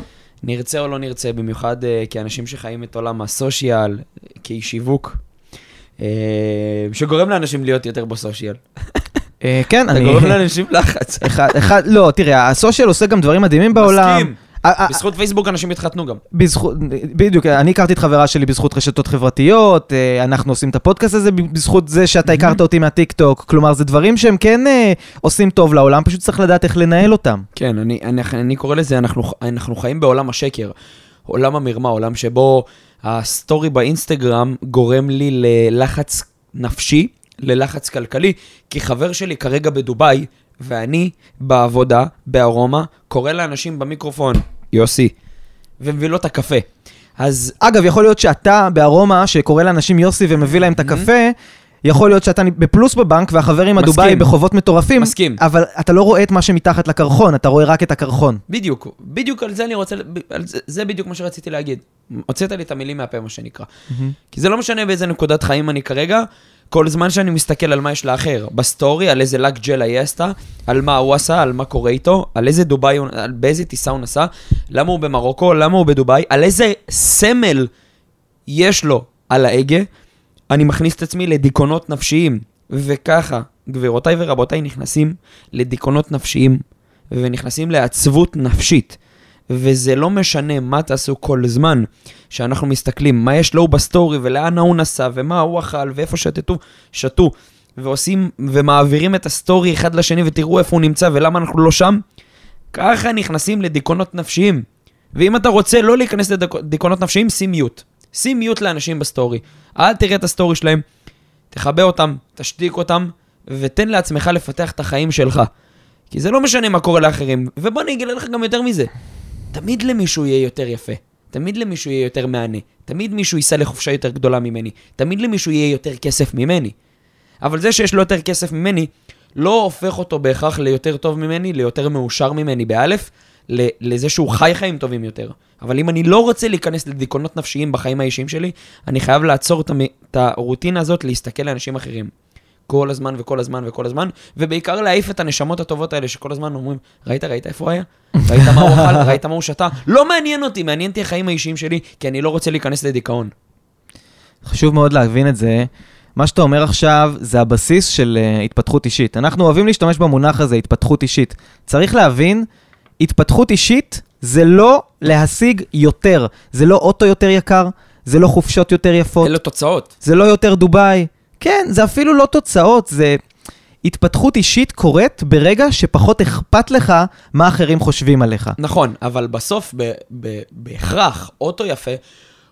נרצה או לא נרצה, במיוחד כאנשים שחיים את עולם הסושיאל, כאיש שיווק, שגורם לאנשים להיות יותר בסושיאל. <laughs> אה, כן, אתה אני... גורם לאנשים לחץ. אחד, אחד, לא, תראה, הסושיאל עושה גם דברים מדהימים בעולם. מסכים. בזכות פייסבוק אנשים התחתנו גם. בזכות, בדיוק, אני הכרתי את חברה שלי בזכות רשתות חברתיות, אה, אנחנו עושים את הפודקאסט הזה בזכות זה שאתה הכרת אותי מהטיק טוק, כלומר זה דברים שהם כן אה, עושים טוב לעולם, פשוט צריך לדעת איך לנהל אותם. כן, אני, אני, אני קורא לזה, אנחנו, אנחנו חיים בעולם השקר, עולם המרמה, עולם שבו הסטורי באינסטגרם גורם לי ללחץ נפשי, ללחץ כלכלי, כי חבר שלי כרגע בדובאי, ואני בעבודה, בארומה, קורא לאנשים במיקרופון, יוסי, ומביא לו את הקפה. אז אגב, יכול להיות שאתה בארומה, שקורא לאנשים יוסי ומביא להם את הקפה, יכול להיות שאתה בפלוס בבנק והחברים מסכים. בדובאי בחובות מטורפים, מסכים. אבל אתה לא רואה את מה שמתחת לקרחון, אתה רואה רק את הקרחון. בדיוק, בדיוק על זה אני רוצה, על זה, זה בדיוק מה שרציתי להגיד. הוצאת לי את המילים מהפה, מה שנקרא. כי זה לא משנה באיזה נקודת חיים אני כרגע, כל זמן שאני מסתכל על מה יש לאחר, בסטורי, על איזה לק ג'ל היא עשתה, על מה הוא עשה, על מה קורה איתו, על איזה דובאי, על באיזה טיסה הוא נסע, למה הוא במרוקו, למה הוא בדובאי, על איזה סמל יש לו על ההגה, אני מכניס את עצמי לדיכאונות נפשיים. וככה, גבירותיי ורבותיי, נכנסים לדיכאונות נפשיים, ונכנסים לעצבות נפשית. וזה לא משנה מה תעשו כל זמן שאנחנו מסתכלים, מה יש לו בסטורי, ולאן הוא נסע, ומה הוא אכל, ואיפה שתתו, שתו, ועושים, ומעבירים את הסטורי אחד לשני, ותראו איפה הוא נמצא ולמה אנחנו לא שם, ככה נכנסים לדיכאונות נפשיים. ואם אתה רוצה לא להיכנס לדיכאונות נפשיים, שים mute. שים mute לאנשים בסטורי. אל תראה את הסטורי שלהם, תכבה אותם, תשתיק אותם, ותן לעצמך לפתח את החיים שלך. כי זה לא משנה מה קורה לאחרים. ובוא אני אגיד לך גם יותר מזה. תמיד למישהו יהיה יותר יפה. תמיד למישהו יהיה יותר מהנה. תמיד מישהו ייסע לחופשה יותר גדולה ממני. תמיד למישהו יהיה יותר כסף ממני. אבל זה שיש לו יותר כסף ממני, לא הופך אותו בהכרח ליותר טוב ממני, ליותר מאושר ממני באלף, לזה שהוא חי חיים טובים יותר. אבל אם אני לא רוצה להיכנס לדיכאונות נפשיים בחיים האישיים שלי, אני חייב לעצור את הרוטינה הזאת, להסתכל לאנשים אחרים. כל הזמן וכל הזמן וכל הזמן, ובעיקר להעיף את הנשמות הטובות האלה שכל הזמן אומרים, ראית, ראית איפה הוא היה? ראית מה הוא אכל? ראית מה הוא שתה? לא מעניין אותי, מעניין אותי החיים האישיים שלי, כי אני לא רוצה להיכנס לדיכאון. חשוב מאוד להבין את זה. מה שאתה אומר עכשיו זה הבסיס של uh, התפתחות אישית. אנחנו אוהבים להשתמש במונח הזה, התפתחות אישית. צריך להבין, התפתחות אישית זה לא להשיג יותר. זה לא אוטו יותר יקר, זה לא חופשות יותר יפות, אלה תוצאות. זה לא יותר דובאי. כן, זה אפילו לא תוצאות, זה... התפתחות אישית קורית ברגע שפחות אכפת לך מה אחרים חושבים עליך. נכון, אבל בסוף, ב- ב- בהכרח, אוטו יפה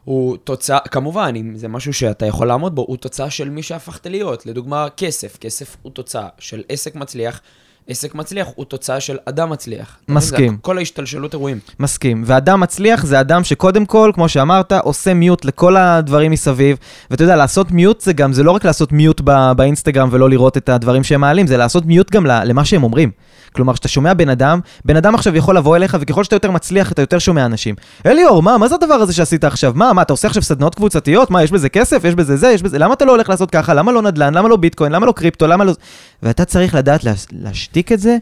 הוא תוצאה, כמובן, אם זה משהו שאתה יכול לעמוד בו, הוא תוצאה של מי שהפכת להיות. לדוגמה, כסף. כסף הוא תוצאה של עסק מצליח. עסק מצליח הוא תוצאה של אדם מצליח. מסכים. כל ההשתלשלות אירועים. מסכים. ואדם מצליח זה אדם שקודם כל, כמו שאמרת, עושה מיוט לכל הדברים מסביב. ואתה יודע, לעשות מיוט זה גם, זה לא רק לעשות מיוט ב- באינסטגרם ולא לראות את הדברים שהם מעלים, זה לעשות מיוט גם למה שהם אומרים. כלומר, כשאתה שומע בן אדם, בן אדם עכשיו יכול לבוא אליך, וככל שאתה יותר מצליח, אתה יותר שומע אנשים. אליאור, מה, מה זה הדבר הזה שעשית עכשיו? מה, מה, אתה עושה עכשיו סדנאות קבוצתיות? מה, יש בזה כסף? יש בזה זה? יש בזה... למה אתה לא הולך לעשות ככה? למה לא נדל"ן? למה לא ביטקוין? למה לא קריפטו? למה לא... ואתה צריך לדעת לה- להשתיק את זה,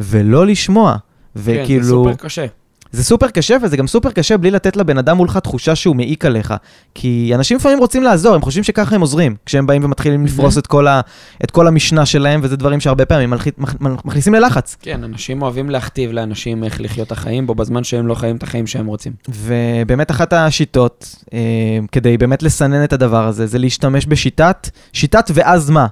ולא לשמוע. וכאילו... כן, זה סופר קשה. זה סופר קשה, וזה גם סופר קשה בלי לתת לבן אדם מולך תחושה שהוא מעיק עליך. כי אנשים לפעמים רוצים לעזור, הם חושבים שככה הם עוזרים. כשהם באים ומתחילים לפרוס את כל, ה, את כל המשנה שלהם, וזה דברים שהרבה פעמים מכניסים ללחץ. כן, אנשים אוהבים להכתיב לאנשים איך לחיות את החיים בו בזמן שהם לא חיים את החיים שהם רוצים. ובאמת אחת השיטות, אה, כדי באמת לסנן את הדבר הזה, זה להשתמש בשיטת, שיטת ואז מה.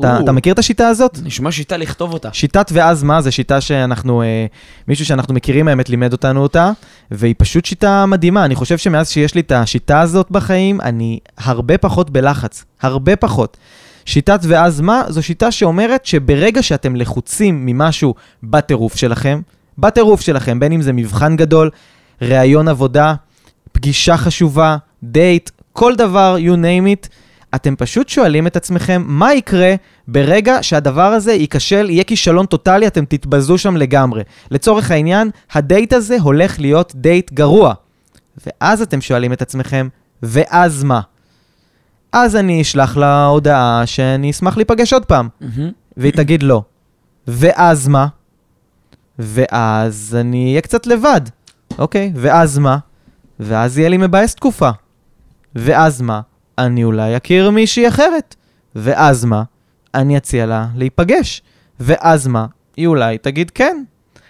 אתה. אתה מכיר את השיטה הזאת? נשמע שיטה לכתוב אותה. שיטת ואז מה, זו שיטה שאנחנו, אה, מישהו שאנחנו מכירים האמת לימד אותנו אותה, והיא פשוט שיטה מדהימה. אני חושב שמאז שיש לי את השיטה הזאת בחיים, אני הרבה פחות בלחץ. הרבה פחות. שיטת ואז מה, זו שיטה שאומרת שברגע שאתם לחוצים ממשהו בטירוף שלכם, בטירוף שלכם, בין אם זה מבחן גדול, ראיון עבודה, פגישה חשובה, דייט, כל דבר, you name it, אתם פשוט שואלים את עצמכם, מה יקרה ברגע שהדבר הזה ייכשל, יהיה כישלון טוטאלי, אתם תתבזו שם לגמרי. לצורך העניין, הדייט הזה הולך להיות דייט גרוע. ואז אתם שואלים את עצמכם, ואז מה? אז אני אשלח לה הודעה שאני אשמח להיפגש עוד פעם, מהמם. והיא תגיד לא. ואז מה? ואז אני אהיה קצת לבד. אוקיי, ואז מה? ואז יהיה לי מבאס תקופה. ואז מה? אני אולי אכיר מישהי אחרת. ואז מה? אני אציע לה להיפגש. ואז מה? היא אולי תגיד כן.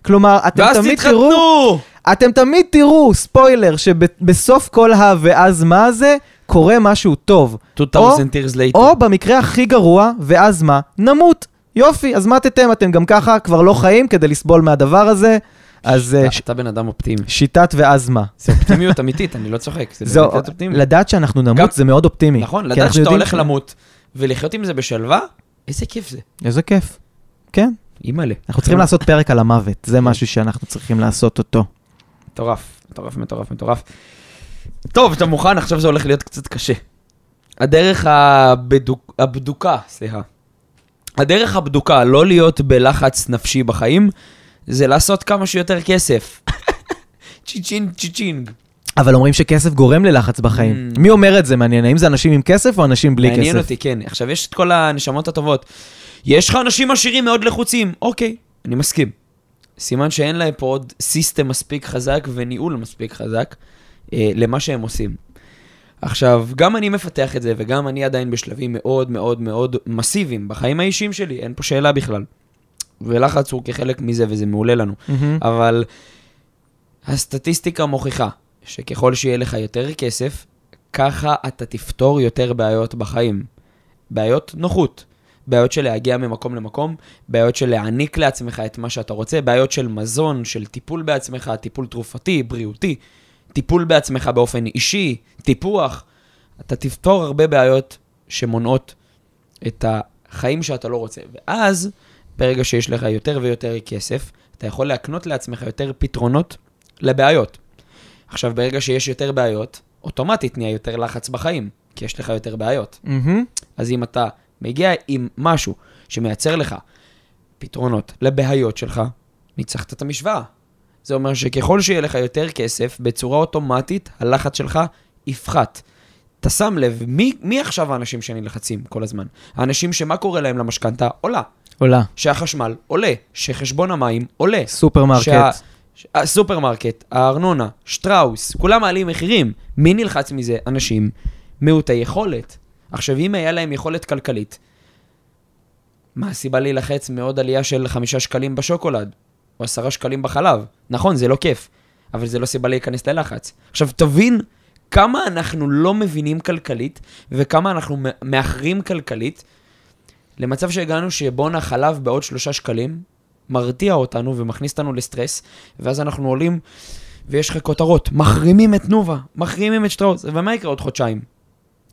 כלומר, אתם תמיד תראו... תתחתנו! אתם תמיד תראו, ספוילר, שבסוף כל ה ואז מה הזה, קורה משהו טוב. 2000 years later. או במקרה הכי גרוע, ואז מה? נמות. יופי, אז מתתם, אתם גם ככה כבר לא חיים כדי לסבול מהדבר הזה. אז אה, אתה בן אדם אופטימי. שיטת ואז מה. זה אופטימיות אמיתית, אני לא צוחק. זה באמת אופטימי. לדעת שאנחנו נמות זה מאוד אופטימי. נכון, לדעת שאתה הולך למות ולחיות עם זה בשלווה, איזה כיף זה. איזה כיף. כן, אימא'לה. אנחנו צריכים לעשות פרק על המוות, זה משהו שאנחנו צריכים לעשות אותו. מטורף, מטורף, מטורף, מטורף. טוב, אתה מוכן? עכשיו זה הולך להיות קצת קשה. הדרך הבדוק, הבדוקה, סליחה. הדרך הבדוקה, לא להיות בלחץ נפשי בחיים, זה לעשות כמה שיותר כסף. צ'יצ'ינג, צ'יצ'ינג. אבל אומרים שכסף גורם ללחץ בחיים. Mm. מי אומר את זה? מעניין, האם זה אנשים עם כסף או אנשים בלי מעניין כסף? אותי, כן. עכשיו, יש את כל הנשמות הטובות. יש לך אנשים עשירים מאוד לחוצים, אוקיי, אני מסכים. סימן שאין להם פה עוד system מספיק חזק וניהול מספיק חזק אה, למה שהם עושים. עכשיו, גם אני מפתח את זה, וגם אני עדיין בשלבים מאוד מאוד מאוד מסיביים בחיים האישיים שלי, אין פה שאלה בכלל. ולחץ הוא כחלק מזה, וזה מעולה לנו. מהמם. אבל הסטטיסטיקה מוכיחה שככל שיהיה לך יותר כסף, ככה אתה תפתור יותר בעיות בחיים. בעיות נוחות, בעיות של להגיע ממקום למקום, בעיות של להעניק לעצמך את מה שאתה רוצה, בעיות של מזון, של טיפול בעצמך, טיפול תרופתי, בריאותי, טיפול בעצמך באופן אישי, טיפוח. אתה תפתור הרבה בעיות שמונעות את החיים שאתה לא רוצה. ואז, ברגע שיש לך יותר ויותר כסף, אתה יכול להקנות לעצמך יותר פתרונות לבעיות. עכשיו, ברגע שיש יותר בעיות, אוטומטית נהיה יותר לחץ בחיים, כי יש לך יותר בעיות. מהמם. אז אם אתה מגיע עם משהו שמייצר לך פתרונות לבעיות שלך, ניצחת את המשוואה. זה אומר שככל שיהיה לך יותר כסף, בצורה אוטומטית הלחץ שלך יפחת. אתה שם לב, מי, מי עכשיו האנשים שנלחצים כל הזמן? האנשים שמה קורה להם למשכנתה? עולה. עולה. שהחשמל עולה, שחשבון המים עולה. סופרמרקט. שה- הסופרמרקט, הארנונה, שטראוס, כולם מעלים מחירים. מי נלחץ מזה? אנשים מעוטי יכולת. עכשיו, אם היה להם יכולת כלכלית, מה הסיבה להילחץ מעוד עלייה של חמישה שקלים בשוקולד? או עשרה שקלים בחלב? נכון, זה לא כיף, אבל זה לא סיבה להיכנס ללחץ. עכשיו, תבין כמה אנחנו לא מבינים כלכלית, וכמה אנחנו מאחרים כלכלית, למצב שהגענו שבואנה חלב בעוד שלושה שקלים, מרתיע אותנו ומכניס אותנו לסטרס, ואז אנחנו עולים, ויש לך כותרות, מחרימים את תנובה, מחרימים את שטראוס, ומה יקרה עוד חודשיים?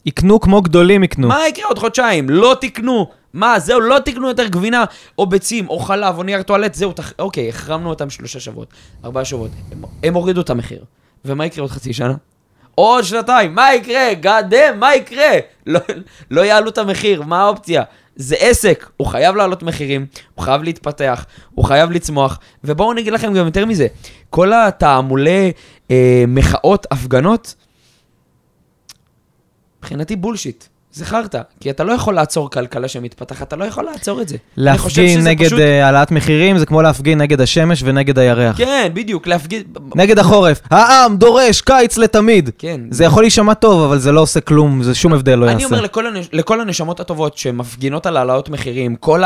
יקנו כמו גדולים יקנו. מה יקרה עוד חודשיים? לא תקנו. מה, זהו, לא תקנו יותר גבינה, או ביצים, או חלב, או נייר טואלט, זהו, תח... אוקיי, החרמנו אותם שלושה שבועות, ארבעה שבועות. הם, הם הורידו את המחיר. ומה יקרה עוד חצי שנה? עוד שנתיים, מה יקרה? Damn, מה יקרה? לא, לא יעלו את המחיר, מה האופציה? זה עסק, הוא חייב לעלות מחירים, הוא חייב להתפתח, הוא חייב לצמוח, ובואו אני אגיד לכם גם יותר מזה, כל התעמולי אה, מחאות, הפגנות, מבחינתי בולשיט. זה חרטא, כי אתה לא יכול לעצור כלכלה שמתפתחת, אתה לא יכול לעצור את זה. אני להפגין נגד פשוט- אה, העלאת מחירים זה כמו להפגין נגד השמש ונגד הירח. כן, בדיוק, להפגין... נגד החורף. העם דורש קיץ לתמיד. כן. זה יכול להישמע טוב, אבל זה לא עושה כלום, זה שום הבדל לא אני יעשה. אומר לכל, הנש... לכל הנשמות הטובות שמפגינות על העלאות מחירים, כל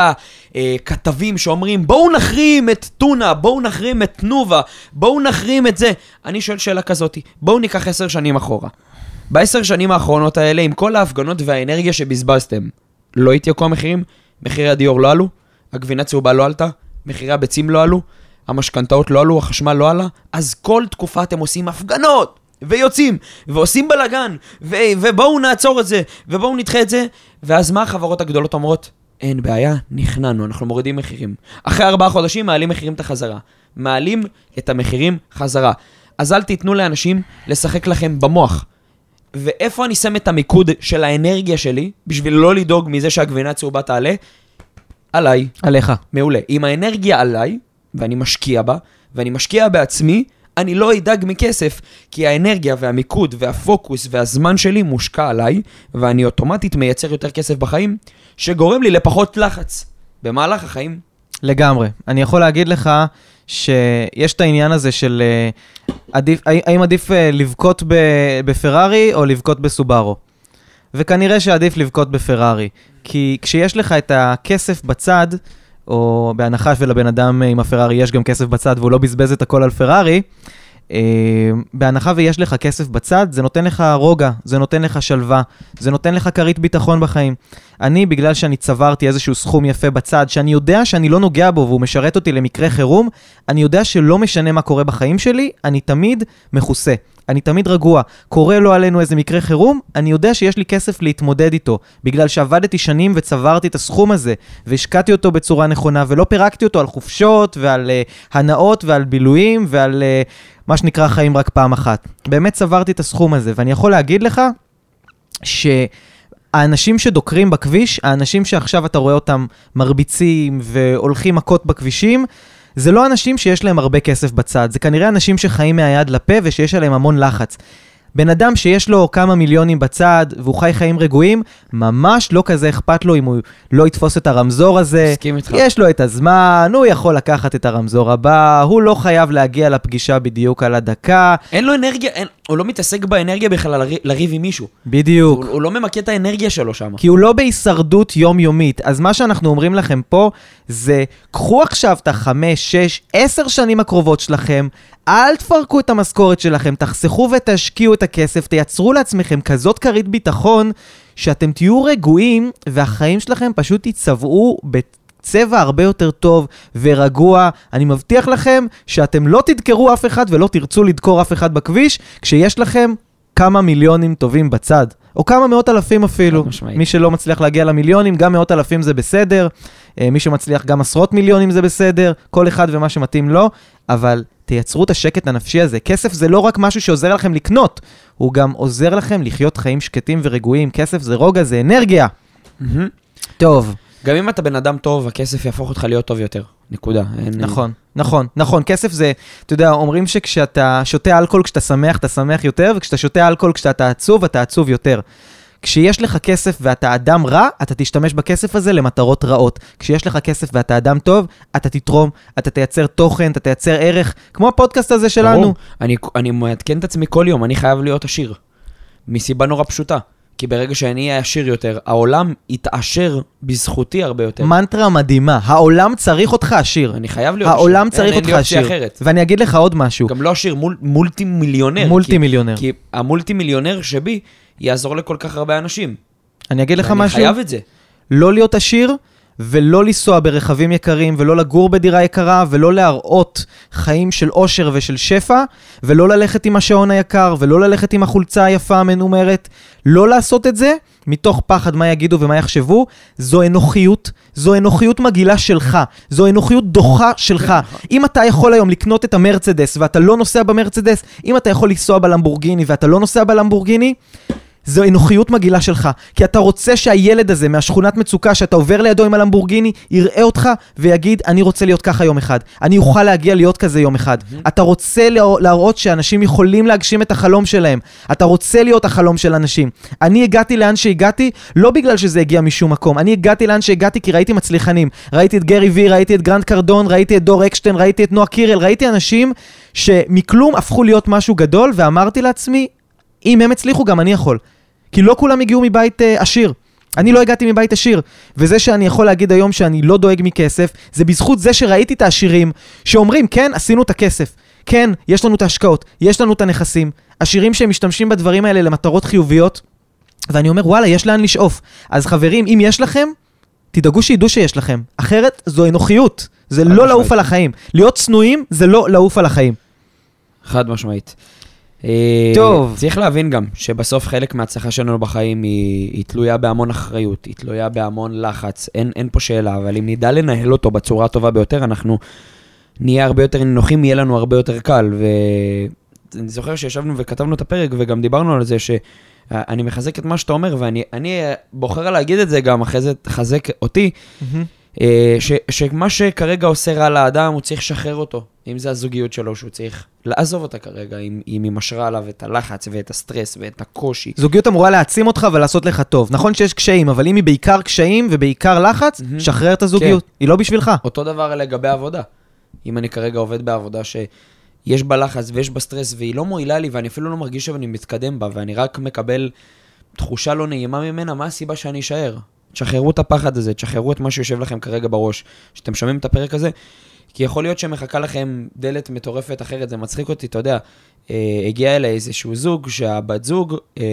הכתבים שאומרים בואו נחרים את טונה, בואו נחרים את תנובה, בואו נחרים את זה. אני שואל שאלה כזאת, בואו ניקח עשר שנים אחורה. בעשר שנים האחרונות האלה, עם כל ההפגנות והאנרגיה שבזבזתם, לא התייקרו המחירים? מחירי הדיור לא עלו? הגבינה צהובה לא עלתה? מחירי הביצים לא עלו? המשכנתאות לא עלו? החשמל לא עלה? אז כל תקופה אתם עושים הפגנות! ויוצאים, ועושים בלאגן, ו- ובואו נעצור את זה, ובואו נדחה את זה, ואז מה החברות הגדולות אומרות? אין בעיה, נכנענו, אנחנו מורידים מחירים. אחרי ארבעה חודשים מעלים מחירים את החזרה. מעלים את המחירים חזרה. אז אל תיתנו לאנשים לשחק לכם במוח. ואיפה אני שם את המיקוד של האנרגיה שלי, בשביל לא לדאוג מזה שהגבינה הצהובה תעלה? עליי. עליך. מעולה. אם האנרגיה עליי, ואני משקיע בה, ואני משקיע בעצמי, אני לא אדאג מכסף, כי האנרגיה והמיקוד והפוקוס והזמן שלי מושקע עליי, ואני אוטומטית מייצר יותר כסף בחיים, שגורם לי לפחות לחץ במהלך החיים. לגמרי. אני יכול להגיד לך שיש את העניין הזה של אה, עדיף, האם עדיף אה, לבכות בפרארי או לבכות בסובארו. וכנראה שעדיף לבכות בפרארי. כי כשיש לך את הכסף בצד, או בהנחה ולבן אדם אה, עם הפרארי יש גם כסף בצד והוא לא בזבז את הכל על פרארי, אה, בהנחה ויש לך כסף בצד, זה נותן לך רוגע, זה נותן לך שלווה, זה נותן לך כרית ביטחון בחיים. אני, בגלל שאני צברתי איזשהו סכום יפה בצד, שאני יודע שאני לא נוגע בו והוא משרת אותי למקרה חירום, אני יודע שלא משנה מה קורה בחיים שלי, אני תמיד מכוסה. אני תמיד רגוע. קורה לו עלינו איזה מקרה חירום, אני יודע שיש לי כסף להתמודד איתו. בגלל שעבדתי שנים וצברתי את הסכום הזה, והשקעתי אותו בצורה נכונה, ולא פירקתי אותו על חופשות, ועל uh, הנאות, ועל בילויים, ועל uh, מה שנקרא חיים רק פעם אחת. באמת צברתי את הסכום הזה, ואני יכול להגיד לך ש... האנשים שדוקרים בכביש, האנשים שעכשיו אתה רואה אותם מרביצים והולכים מכות בכבישים, זה לא אנשים שיש להם הרבה כסף בצד, זה כנראה אנשים שחיים מהיד לפה ושיש עליהם המון לחץ. בן אדם שיש לו כמה מיליונים בצד והוא חי חיים רגועים, ממש לא כזה אכפת לו אם הוא לא יתפוס את הרמזור הזה. מסכים איתך. יש לו את הזמן, הוא יכול לקחת את הרמזור הבא, הוא לא חייב להגיע לפגישה בדיוק על הדקה. אין לו אנרגיה, אין, הוא לא מתעסק באנרגיה בכלל לריב, לריב עם מישהו. בדיוק. הוא, הוא לא ממקד את האנרגיה שלו שם. כי הוא לא בהישרדות יומיומית. אז מה שאנחנו אומרים לכם פה זה, קחו עכשיו את החמש, שש, עשר שנים הקרובות שלכם, אל תפרקו את המשכורת שלכם, תחסכו ותשקיעו את הכסף, תייצרו לעצמכם כזאת כרית ביטחון, שאתם תהיו רגועים, והחיים שלכם פשוט יצבעו צבע הרבה יותר טוב ורגוע. אני מבטיח לכם שאתם לא תדקרו אף אחד ולא תרצו לדקור אף אחד בכביש, כשיש לכם כמה מיליונים טובים בצד. או כמה מאות אלפים אפילו. מי שלא מצליח להגיע למיליונים, גם מאות אלפים זה בסדר. אה, מי שמצליח גם עשרות מיליונים זה בסדר. כל אחד ומה שמתאים לו. אבל תייצרו את השקט הנפשי הזה. כסף זה לא רק משהו שעוזר לכם לקנות, הוא גם עוזר לכם לחיות חיים שקטים ורגועים. כסף זה רוגע, זה אנרגיה. מהמם. טוב. גם אם אתה בן אדם טוב, הכסף יהפוך אותך להיות טוב יותר. נקודה. נכון, נכון, נכון. כסף זה, אתה יודע, אומרים שכשאתה שותה אלכוהול כשאתה שמח, אתה שמח יותר, וכשאתה שותה אלכוהול כשאתה עצוב, אתה עצוב יותר. כשיש לך כסף ואתה אדם רע, אתה תשתמש בכסף הזה למטרות רעות. כשיש לך כסף ואתה אדם טוב, אתה תתרום, אתה תייצר תוכן, אתה תייצר ערך, כמו הפודקאסט הזה שלנו. ברור. אני, אני מעדכן את עצמי כל יום, אני חייב להיות עשיר. מסיבה נורא פשוטה. כי ברגע שאני אהיה עשיר יותר, העולם יתעשר בזכותי הרבה יותר. מנטרה מדהימה, העולם צריך אותך עשיר. אני חייב להיות העולם עשיר. צריך אין, אותך אין עשיר. אחרת. ואני אגיד לך עוד משהו, גם לא עשיר, מול, מולטי מיליונר. מולטי מיליונר. כי, כי המולטי מיליונר שבי יעזור לכל כך הרבה אנשים. אני אגיד לך משהו, חייב את זה. לא להיות עשיר ולא לנסוע ברכבים יקרים ולא לגור בדירה יקרה ולא להראות חיים של עושר ושל שפע ולא ללכת עם השעון היקר ולא ללכת עם החולצה היפה המנומרת. לא לעשות את זה מתוך פחד מה יגידו ומה יחשבו, זו אנוכיות, זו אנוכיות מגעילה שלך, זו אנוכיות דוחה שלך. אם אתה יכול היום לקנות את המרצדס ואתה לא נוסע במרצדס, אם אתה יכול לנסוע בלמבורגיני ואתה לא נוסע בלמבורגיני, זו אנוכיות מגעילה שלך, כי אתה רוצה שהילד הזה מהשכונת מצוקה שאתה עובר לידו עם הלמבורגיני, יראה אותך ויגיד, אני רוצה להיות ככה יום אחד. אני אוכל להגיע להיות כזה יום אחד. אתה רוצה להרא- להראות שאנשים יכולים להגשים את החלום שלהם. אתה רוצה להיות החלום של אנשים. אני הגעתי לאן שהגעתי, לא בגלל שזה הגיע משום מקום. אני הגעתי לאן שהגעתי כי ראיתי מצליחנים. ראיתי את גרי וי, ראיתי את גרנט קרדון, ראיתי את דור אקשטיין, ראיתי את נועה קירל, ראיתי אנשים שמכלום הפכו להיות משהו גדול, ואמרתי לעצמי, אם הם הצליחו, גם אני יכול. כי לא כולם הגיעו מבית uh, עשיר. אני לא הגעתי מבית עשיר, וזה שאני יכול להגיד היום שאני לא דואג מכסף, זה בזכות זה שראיתי את העשירים שאומרים, כן, עשינו את הכסף. כן, יש לנו את ההשקעות, יש לנו את הנכסים. עשירים שהם משתמשים בדברים האלה למטרות חיוביות, ואני אומר, וואלה, יש לאן לשאוף. אז חברים, אם יש לכם, תדאגו שידעו שיש לכם. אחרת, זו אנוכיות. זה לא. לעוף על החיים. להיות צנועים זה לא לעוף על החיים. חד משמעית. אה, טוב. צריך להבין גם שבסוף חלק מההצלחה שלנו בחיים היא, היא תלויה בהמון אחריות, היא תלויה בהמון לחץ, אין, אין פה שאלה, אבל אם נדע לנהל אותו בצורה הטובה ביותר, אנחנו נהיה הרבה יותר נינוחים, יהיה לנו הרבה יותר קל. ואני זוכר שישבנו וכתבנו את הפרק וגם דיברנו על זה שאני מחזק את מה שאתה אומר, ואני אני בוחר להגיד את זה גם, אחרי זה תחזק אותי. אה, ש, שמה שכרגע עושה רע לאדם, הוא צריך לשחרר אותו. אם זה הזוגיות שלו, שהוא צריך לעזוב אותה כרגע, אם, אם היא משרה עליו את הלחץ ואת הסטרס ואת הקושי. זוגיות אמורה להעצים אותך ולעשות לך טוב. נכון שיש קשיים, אבל אם היא בעיקר קשיים ובעיקר לחץ, מהמם. שחרר את הזוגיות. היא לא בשבילך. אותו דבר לגבי עבודה. אם אני כרגע עובד בעבודה שיש בה לחץ ויש בה סטרס והיא לא מועילה לי ואני אפילו לא מרגיש שאני מתקדם בה ואני רק מקבל תחושה לא נעימה ממנה, מה הסיבה שאני אשאר? תשחררו את הפחד הזה, תשחררו את מה שיושב לכם כרגע בראש, שאתם שומעים את הפרק הזה, כי יכול להיות שמחכה לכם דלת מטורפת אחרת, זה מצחיק אותי, אתה יודע, אה, הגיע אליי איזשהו זוג, שהבת זוג, אה,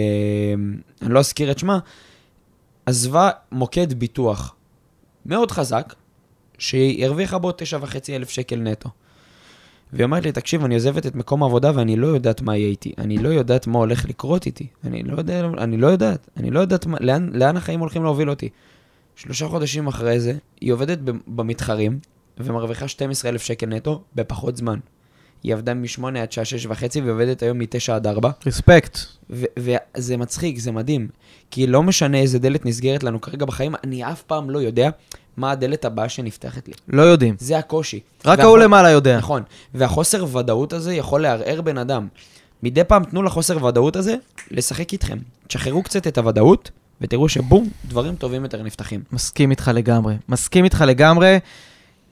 אני לא אזכיר את שמה, עזבה מוקד ביטוח מאוד חזק, שהיא הרוויחה בו תשע וחצי אלף שקל נטו. והיא אומרת לי, תקשיב, אני עוזבת את מקום העבודה ואני לא יודעת מה יהיה איתי. אני לא יודעת מה הולך לקרות איתי. אני לא, יודע, אני לא יודעת. אני לא יודעת מה, לאן, לאן החיים הולכים להוביל אותי. שלושה חודשים אחרי זה, היא עובדת במתחרים, ומרוויחה 12,000 שקל נטו בפחות זמן. היא עבדה מ-8 עד שעה 6 וחצי, והיא עובדת היום מ-9 עד 4. רספקט. וזה מצחיק, זה מדהים. כי לא משנה איזה דלת נסגרת לנו כרגע בחיים, אני אף פעם לא יודע מה הדלת הבאה שנפתחת לי. לא יודעים. זה הקושי. רק ההוא למעלה יודע. נכון. והחוסר ודאות הזה יכול לערער בן אדם. מדי פעם תנו לחוסר ודאות הזה לשחק איתכם. תשחררו קצת את הוודאות, ותראו שבום, דברים טובים יותר נפתחים. מסכים איתך לגמרי. מסכים איתך לגמרי.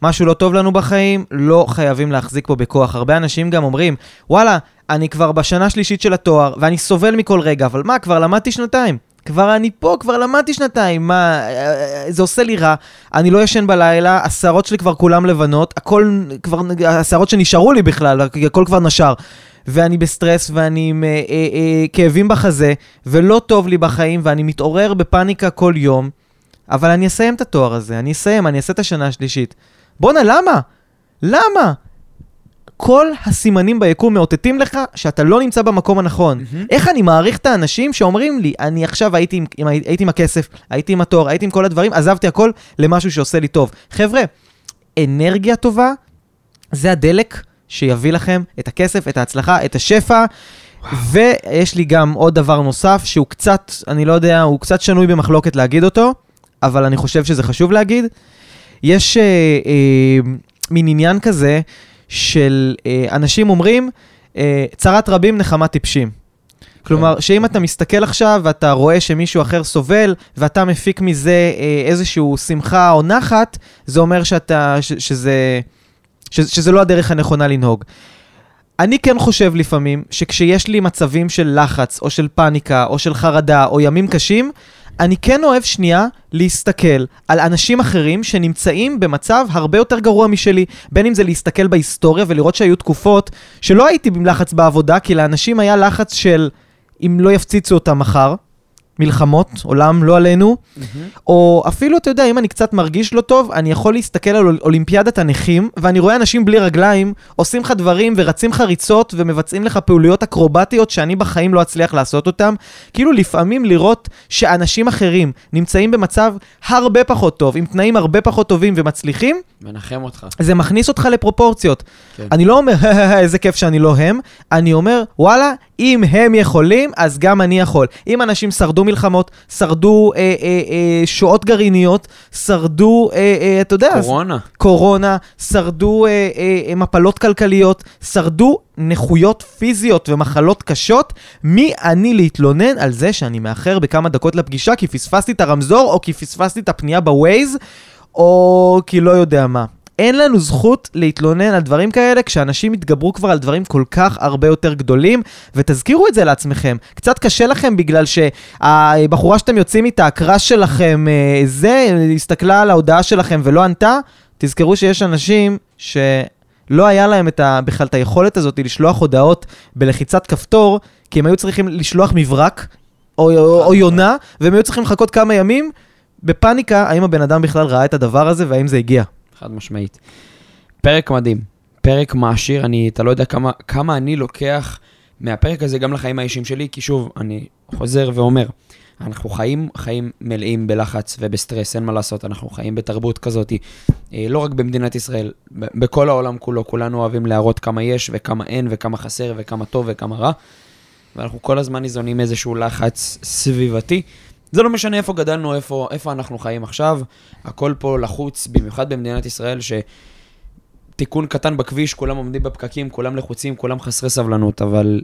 משהו לא טוב לנו בחיים, לא חייבים להחזיק פה בכוח. הרבה אנשים גם אומרים, וואלה, אני כבר בשנה שלישית של התואר, ואני סובל מכל רגע, אבל מה, כבר למדתי שנתיים. כבר אני פה, כבר למדתי שנתיים, מה, זה עושה לי רע, אני לא ישן בלילה, השערות שלי כבר כולם לבנות, הכל כבר, השערות שנשארו לי בכלל, הכל כבר נשר. ואני בסטרס ואני עם אה, אה, אה, כאבים בחזה, ולא טוב לי בחיים, ואני מתעורר בפאניקה כל יום, אבל אני אסיים את התואר הזה, אני אסיים, אני אעשה את השנה השלישית. בואנה, למה? למה? כל הסימנים ביקום מאותתים לך שאתה לא נמצא במקום הנכון. Mm-hmm. איך אני מעריך את האנשים שאומרים לי, אני עכשיו הייתי עם, עם, הייתי עם הכסף, הייתי עם התואר, הייתי עם כל הדברים, עזבתי הכל למשהו שעושה לי טוב. חבר'ה, אנרגיה טובה זה הדלק שיביא לכם את הכסף, את ההצלחה, את השפע. ויש לי גם עוד דבר נוסף שהוא קצת, אני לא יודע, הוא קצת שנוי במחלוקת להגיד אותו, אבל אני חושב שזה חשוב להגיד. יש אה, אה, מין עניין כזה של אה, אנשים אומרים, אה, צרת רבים נחמה טיפשים. כלומר, כן. שאם אתה מסתכל עכשיו ואתה רואה שמישהו אחר סובל, ואתה מפיק מזה אה, איזשהו שמחה או נחת, זה אומר שאתה, ש, שזה, ש, שזה לא הדרך הנכונה לנהוג. אני כן חושב לפעמים שכשיש לי מצבים של לחץ, או של פאניקה, או של חרדה, או ימים קשים, אני כן אוהב שנייה להסתכל על אנשים אחרים שנמצאים במצב הרבה יותר גרוע משלי. בין אם זה להסתכל בהיסטוריה ולראות שהיו תקופות שלא הייתי עם לחץ בעבודה, כי לאנשים היה לחץ של אם לא יפציצו אותם מחר. מלחמות, עולם לא עלינו, mm-hmm. או אפילו, אתה יודע, אם אני קצת מרגיש לא טוב, אני יכול להסתכל על אולימפיאדת הנכים, ואני רואה אנשים בלי רגליים, עושים לך דברים ורצים לך ריצות ומבצעים לך פעולויות אקרובטיות שאני בחיים לא אצליח לעשות אותם. כאילו לפעמים לראות שאנשים אחרים נמצאים במצב הרבה פחות טוב, עם תנאים הרבה פחות טובים ומצליחים, מנחם אותך. זה מכניס אותך לפרופורציות. כן. אני לא אומר, <laughs> איזה כיף שאני לא הם, אני אומר, וואלה, אם הם יכולים, אז גם אני יכול. אם אנשים שרדו מלחמות, שרדו אה, אה, אה, שואות גרעיניות, שרדו, אה, אה, אתה יודע... קורונה. קורונה, שרדו אה, אה, אה, מפלות כלכליות, שרדו נכויות פיזיות ומחלות קשות, מי אני להתלונן על זה שאני מאחר בכמה דקות לפגישה כי פספסתי את הרמזור או כי פספסתי את הפנייה בווייז? או כי לא יודע מה. אין לנו זכות להתלונן על דברים כאלה כשאנשים התגברו כבר על דברים כל כך הרבה יותר גדולים, ותזכירו את זה לעצמכם. קצת קשה לכם בגלל שהבחורה שאתם יוצאים איתה, הקראש שלכם, אה, זה, הסתכלה על ההודעה שלכם ולא ענתה, תזכרו שיש אנשים שלא היה להם את ה, בכלל את היכולת הזאת לשלוח הודעות בלחיצת כפתור, כי הם היו צריכים לשלוח מברק או, או, או יונה, והם היו צריכים לחכות כמה ימים. בפאניקה, האם הבן אדם בכלל ראה את הדבר הזה והאם זה הגיע. חד משמעית. פרק מדהים, פרק מעשיר, אני, אתה לא יודע כמה, כמה אני לוקח מהפרק הזה גם לחיים האישיים שלי, כי שוב, אני חוזר ואומר, אנחנו חיים חיים מלאים בלחץ ובסטרס, אין מה לעשות, אנחנו חיים בתרבות כזאת, אה, לא רק במדינת ישראל, בכל העולם כולו, כולנו אוהבים להראות כמה יש וכמה אין וכמה חסר וכמה טוב וכמה רע, ואנחנו כל הזמן ניזונים איזשהו לחץ סביבתי, זה לא משנה איפה גדלנו, איפה, איפה אנחנו חיים עכשיו, הכל פה לחוץ, במיוחד במדינת ישראל, שתיקון קטן בכביש, כולם עומדים בפקקים, כולם לחוצים, כולם חסרי סבלנות, אבל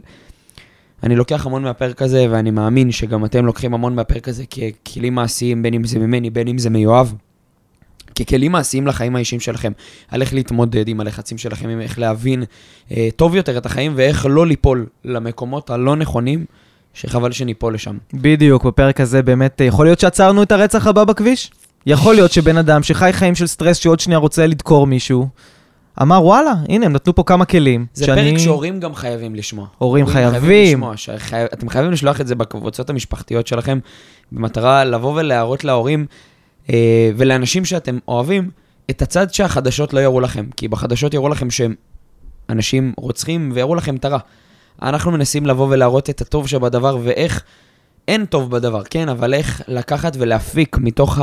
אני לוקח המון מהפרק הזה, ואני מאמין שגם אתם לוקחים המון מהפרק הזה ככלים מעשיים, בין אם זה ממני, בין אם זה מיואב. ככלים מעשיים לחיים האישיים שלכם, על איך להתמודד עם הלחצים שלכם, עם איך להבין אה, טוב יותר את החיים ואיך לא ליפול למקומות הלא נכונים שחבל שניפול לשם. בדיוק, בפרק הזה באמת, אה, יכול להיות שעצרנו את הרצח הבא בכביש? יכול להיות שבן אדם שחי חיים של סטרס שעוד שנייה רוצה לדקור מישהו, אמר וואלה, הנה, הם נתנו פה כמה כלים. זה שאני... פרק שהורים גם חייבים לשמוע. הורים חייבים. לשמוע, שחי... אתם חייבים לשלוח את זה בקבוצות המשפחתיות שלכם, במטרה לבוא ולהראות להורים אה, ולאנשים שאתם אוהבים, את הצד שהחדשות לא יראו לכם. כי בחדשות יראו לכם שהם אנשים רוצחים ויראו לכם את הרע. אנחנו מנסים לבוא ולהראות את הטוב שבדבר ואיך אין טוב בדבר, כן, אבל איך לקחת ולהפיק מתוך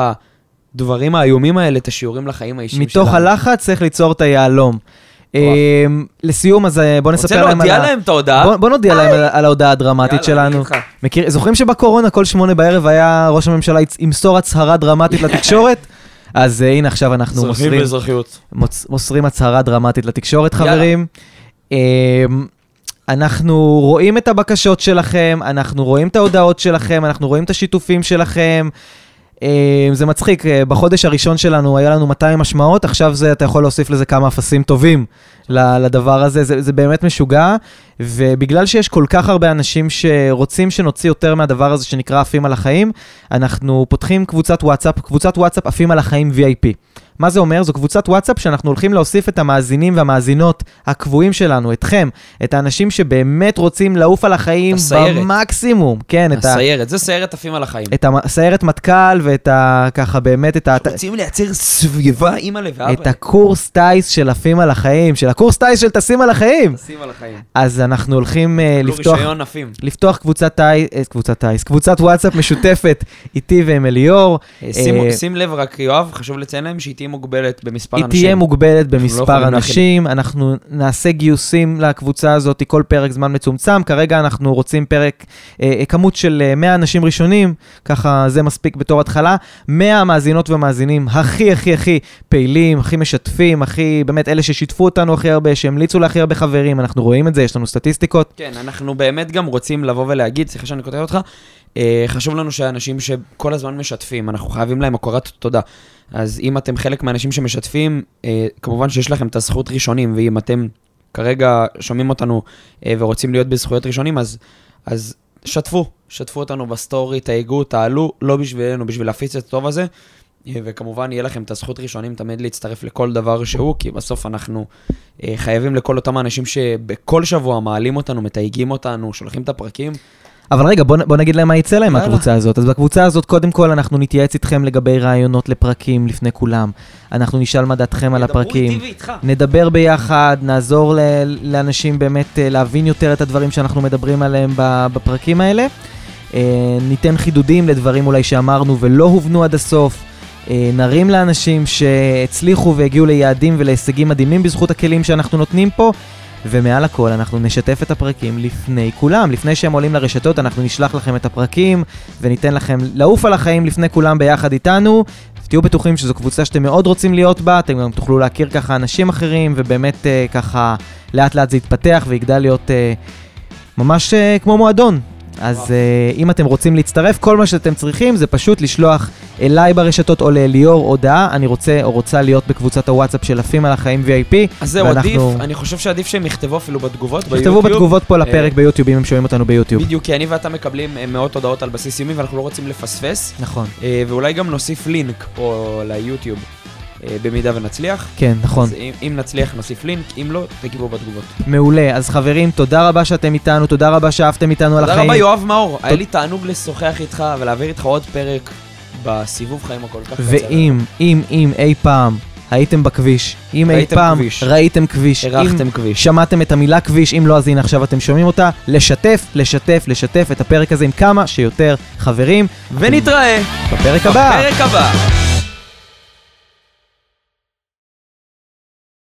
הדברים האיומים האלה את השיעורים לחיים האישיים שלנו. מתוך הלחץ צריך ליצור את היהלום. אה, לסיום, אז אה, בוא נספר להם רוצה על... להודיע ה- להם את ההודעה? בוא, בוא נודיע להם על, על ההודעה הדרמטית יאללה, שלנו. זוכרים שבקורונה כל שמונה בערב היה ראש הממשלה ימסור הצהרה דרמטית לתקשורת? <laughs> אז אה, הנה עכשיו אנחנו אזרחים מוסרים, ואזרחיות. מוס, מוסרים הצהרה דרמטית לתקשורת, יאללה. חברים. אנחנו רואים את הבקשות שלכם, אנחנו רואים את ההודעות שלכם, אנחנו רואים את השיתופים שלכם. אה, זה מצחיק, אה, בחודש הראשון שלנו היה לנו 200 השמעות, עכשיו זה, אתה יכול להוסיף לזה כמה אפסים טובים לדבר הזה, זה, זה באמת משוגע, ובגלל שיש כל כך הרבה אנשים שרוצים שנוציא יותר מהדבר הזה שנקרא עפים על החיים, אנחנו פותחים קבוצת וואטסאפ, קבוצת וואטסאפ עפים על החיים VIP. מה זה אומר? זו קבוצת וואטסאפ שאנחנו הולכים להוסיף את המאזינים והמאזינות הקבועים שלנו, אתכם, את האנשים שבאמת רוצים לעוף על החיים הסיירת. במקסימום, כן, את ה... הסיירת, זה סיירת עפים על החיים. את הסיירת מטכ"ל ואת ה... ככה באמת את ה... רוצים לייצר סביבה, אימא לב את הקורס טיס של עפים על החיים, של הקורס טיס של טסים על החיים. עפים על החיים. אז אנחנו הולכים uh, לפתוח. לפתוח קבוצת טיס, אה, קבוצת טיס, קבוצת וואטסאפ משותפת <laughs> איתי ועם אליאור. אה, שימו- אה, שים לב רק, יואב, חשוב לציין להם שהיא תהיה מוגבלת במספר היא אנשים. תהיה מוגבלת לא במספר להכיל. אנשים, אנחנו נעשה גיוסים לקבוצה הזאת כל פרק זמן מצומצם, כרגע אנחנו רוצים פרק, אה, אה, כמות של אה, 100 אנשים ראשונים, ככה זה מספיק בתור התחלה, 100 מאזינות ומאזינים הכי הכי הכי פעילים, הכי משתפים, הכי, באמת אלה ששיתפו אותנו הכי הרבה, שהמליצו להכי הרבה חברים, אנחנו רואים את זה, יש לנו סטטיסטיקות. כן, אנחנו באמת גם רוצים לבוא ולהגיד, סליחה שאני קוטע אותך, אה, חשוב לנו שאנשים שכל הזמן משתפים, אנחנו חייבים להם הכרת תודה. אז אם אתם חלק מהאנשים שמשתפים, אה, כמובן שיש לכם את הזכות ראשונים, ואם אתם כרגע שומעים אותנו אה, ורוצים להיות בזכויות ראשונים, אז, אז שתפו, שתפו אותנו בסטורי, תייגו, תעלו, לא בשבילנו, בשביל להפיץ את הטוב הזה. אה, וכמובן, יהיה לכם את הזכות ראשונים תמיד להצטרף לכל דבר שהוא, כי בסוף אנחנו חייבים לכל אותם האנשים שבכל שבוע מעלים אותנו, מתייגים אותנו, שולחים את הפרקים. אבל רגע, בוא, בוא נגיד להם מה יצא להם. מהקבוצה הזאת. אז בקבוצה הזאת, קודם כל, אנחנו נתייעץ איתכם לגבי רעיונות לפרקים לפני כולם. אנחנו נשאל מה דעתכם על הפרקים. נדבר ביחד, נעזור ל- לאנשים באמת אה, להבין יותר את הדברים שאנחנו מדברים עליהם בפרקים האלה. אה, ניתן חידודים לדברים אולי שאמרנו ולא הובנו עד הסוף. אה, נרים לאנשים שהצליחו והגיעו ליעדים ולהישגים מדהימים בזכות הכלים שאנחנו נותנים פה. ומעל הכל אנחנו נשתף את הפרקים לפני כולם, לפני שהם עולים לרשתות אנחנו נשלח לכם את הפרקים וניתן לכם לעוף על החיים לפני כולם ביחד איתנו. תהיו בטוחים שזו קבוצה שאתם מאוד רוצים להיות בה, אתם גם תוכלו להכיר ככה אנשים אחרים ובאמת אה, ככה לאט לאט זה יתפתח ויגדל להיות אה, ממש אה, כמו מועדון. אז. אה, אם אתם רוצים להצטרף, כל מה שאתם צריכים זה פשוט לשלוח אליי ברשתות או לאליאור הודעה, אני רוצה או רוצה להיות בקבוצת הוואטסאפ של עפים על החיים VIP. אז זהו, ואנחנו- עדיף, אני חושב שעדיף שהם יכתבו אפילו בתגובות ביוטיוב. בתגובות פה לפרק אה, ביוטיוב, אם הם שומעים אותנו ביוטיוב. בדיוק, כי אני ואתה מקבלים אה, מאות הודעות על בסיס יומי ואנחנו לא רוצים לפספס. נכון. ואולי גם נוסיף לינק פה ליוטיוב, במידה ונצליח. כן, נכון. אז אם, אם נצליח נוסיף לינק, אם לא, תגיבו בתגובות. מעולה. אז חברים, תודה רבה שאתם איתנו, תודה רבה שאהבתם איתנו על תודה החיים. רבה יואב מאור, היה לי תענוג לשוחח איתך ולהעביר איתך עוד פרק בסיבוב חיים הכל כך קצר. ואם, אם, אם אי פעם הייתם בכביש, אם אי פעם כביש. ראיתם כביש, אם הרחתם כביש. שמעתם את המילה כביש, אם לא אז הנה עכשיו אתם שומעים אותה, לשתף, לשתף, לשתף את הפרק הזה עם כמה שיותר חברים. ונתראה בפרק הבא. בפרק הבא.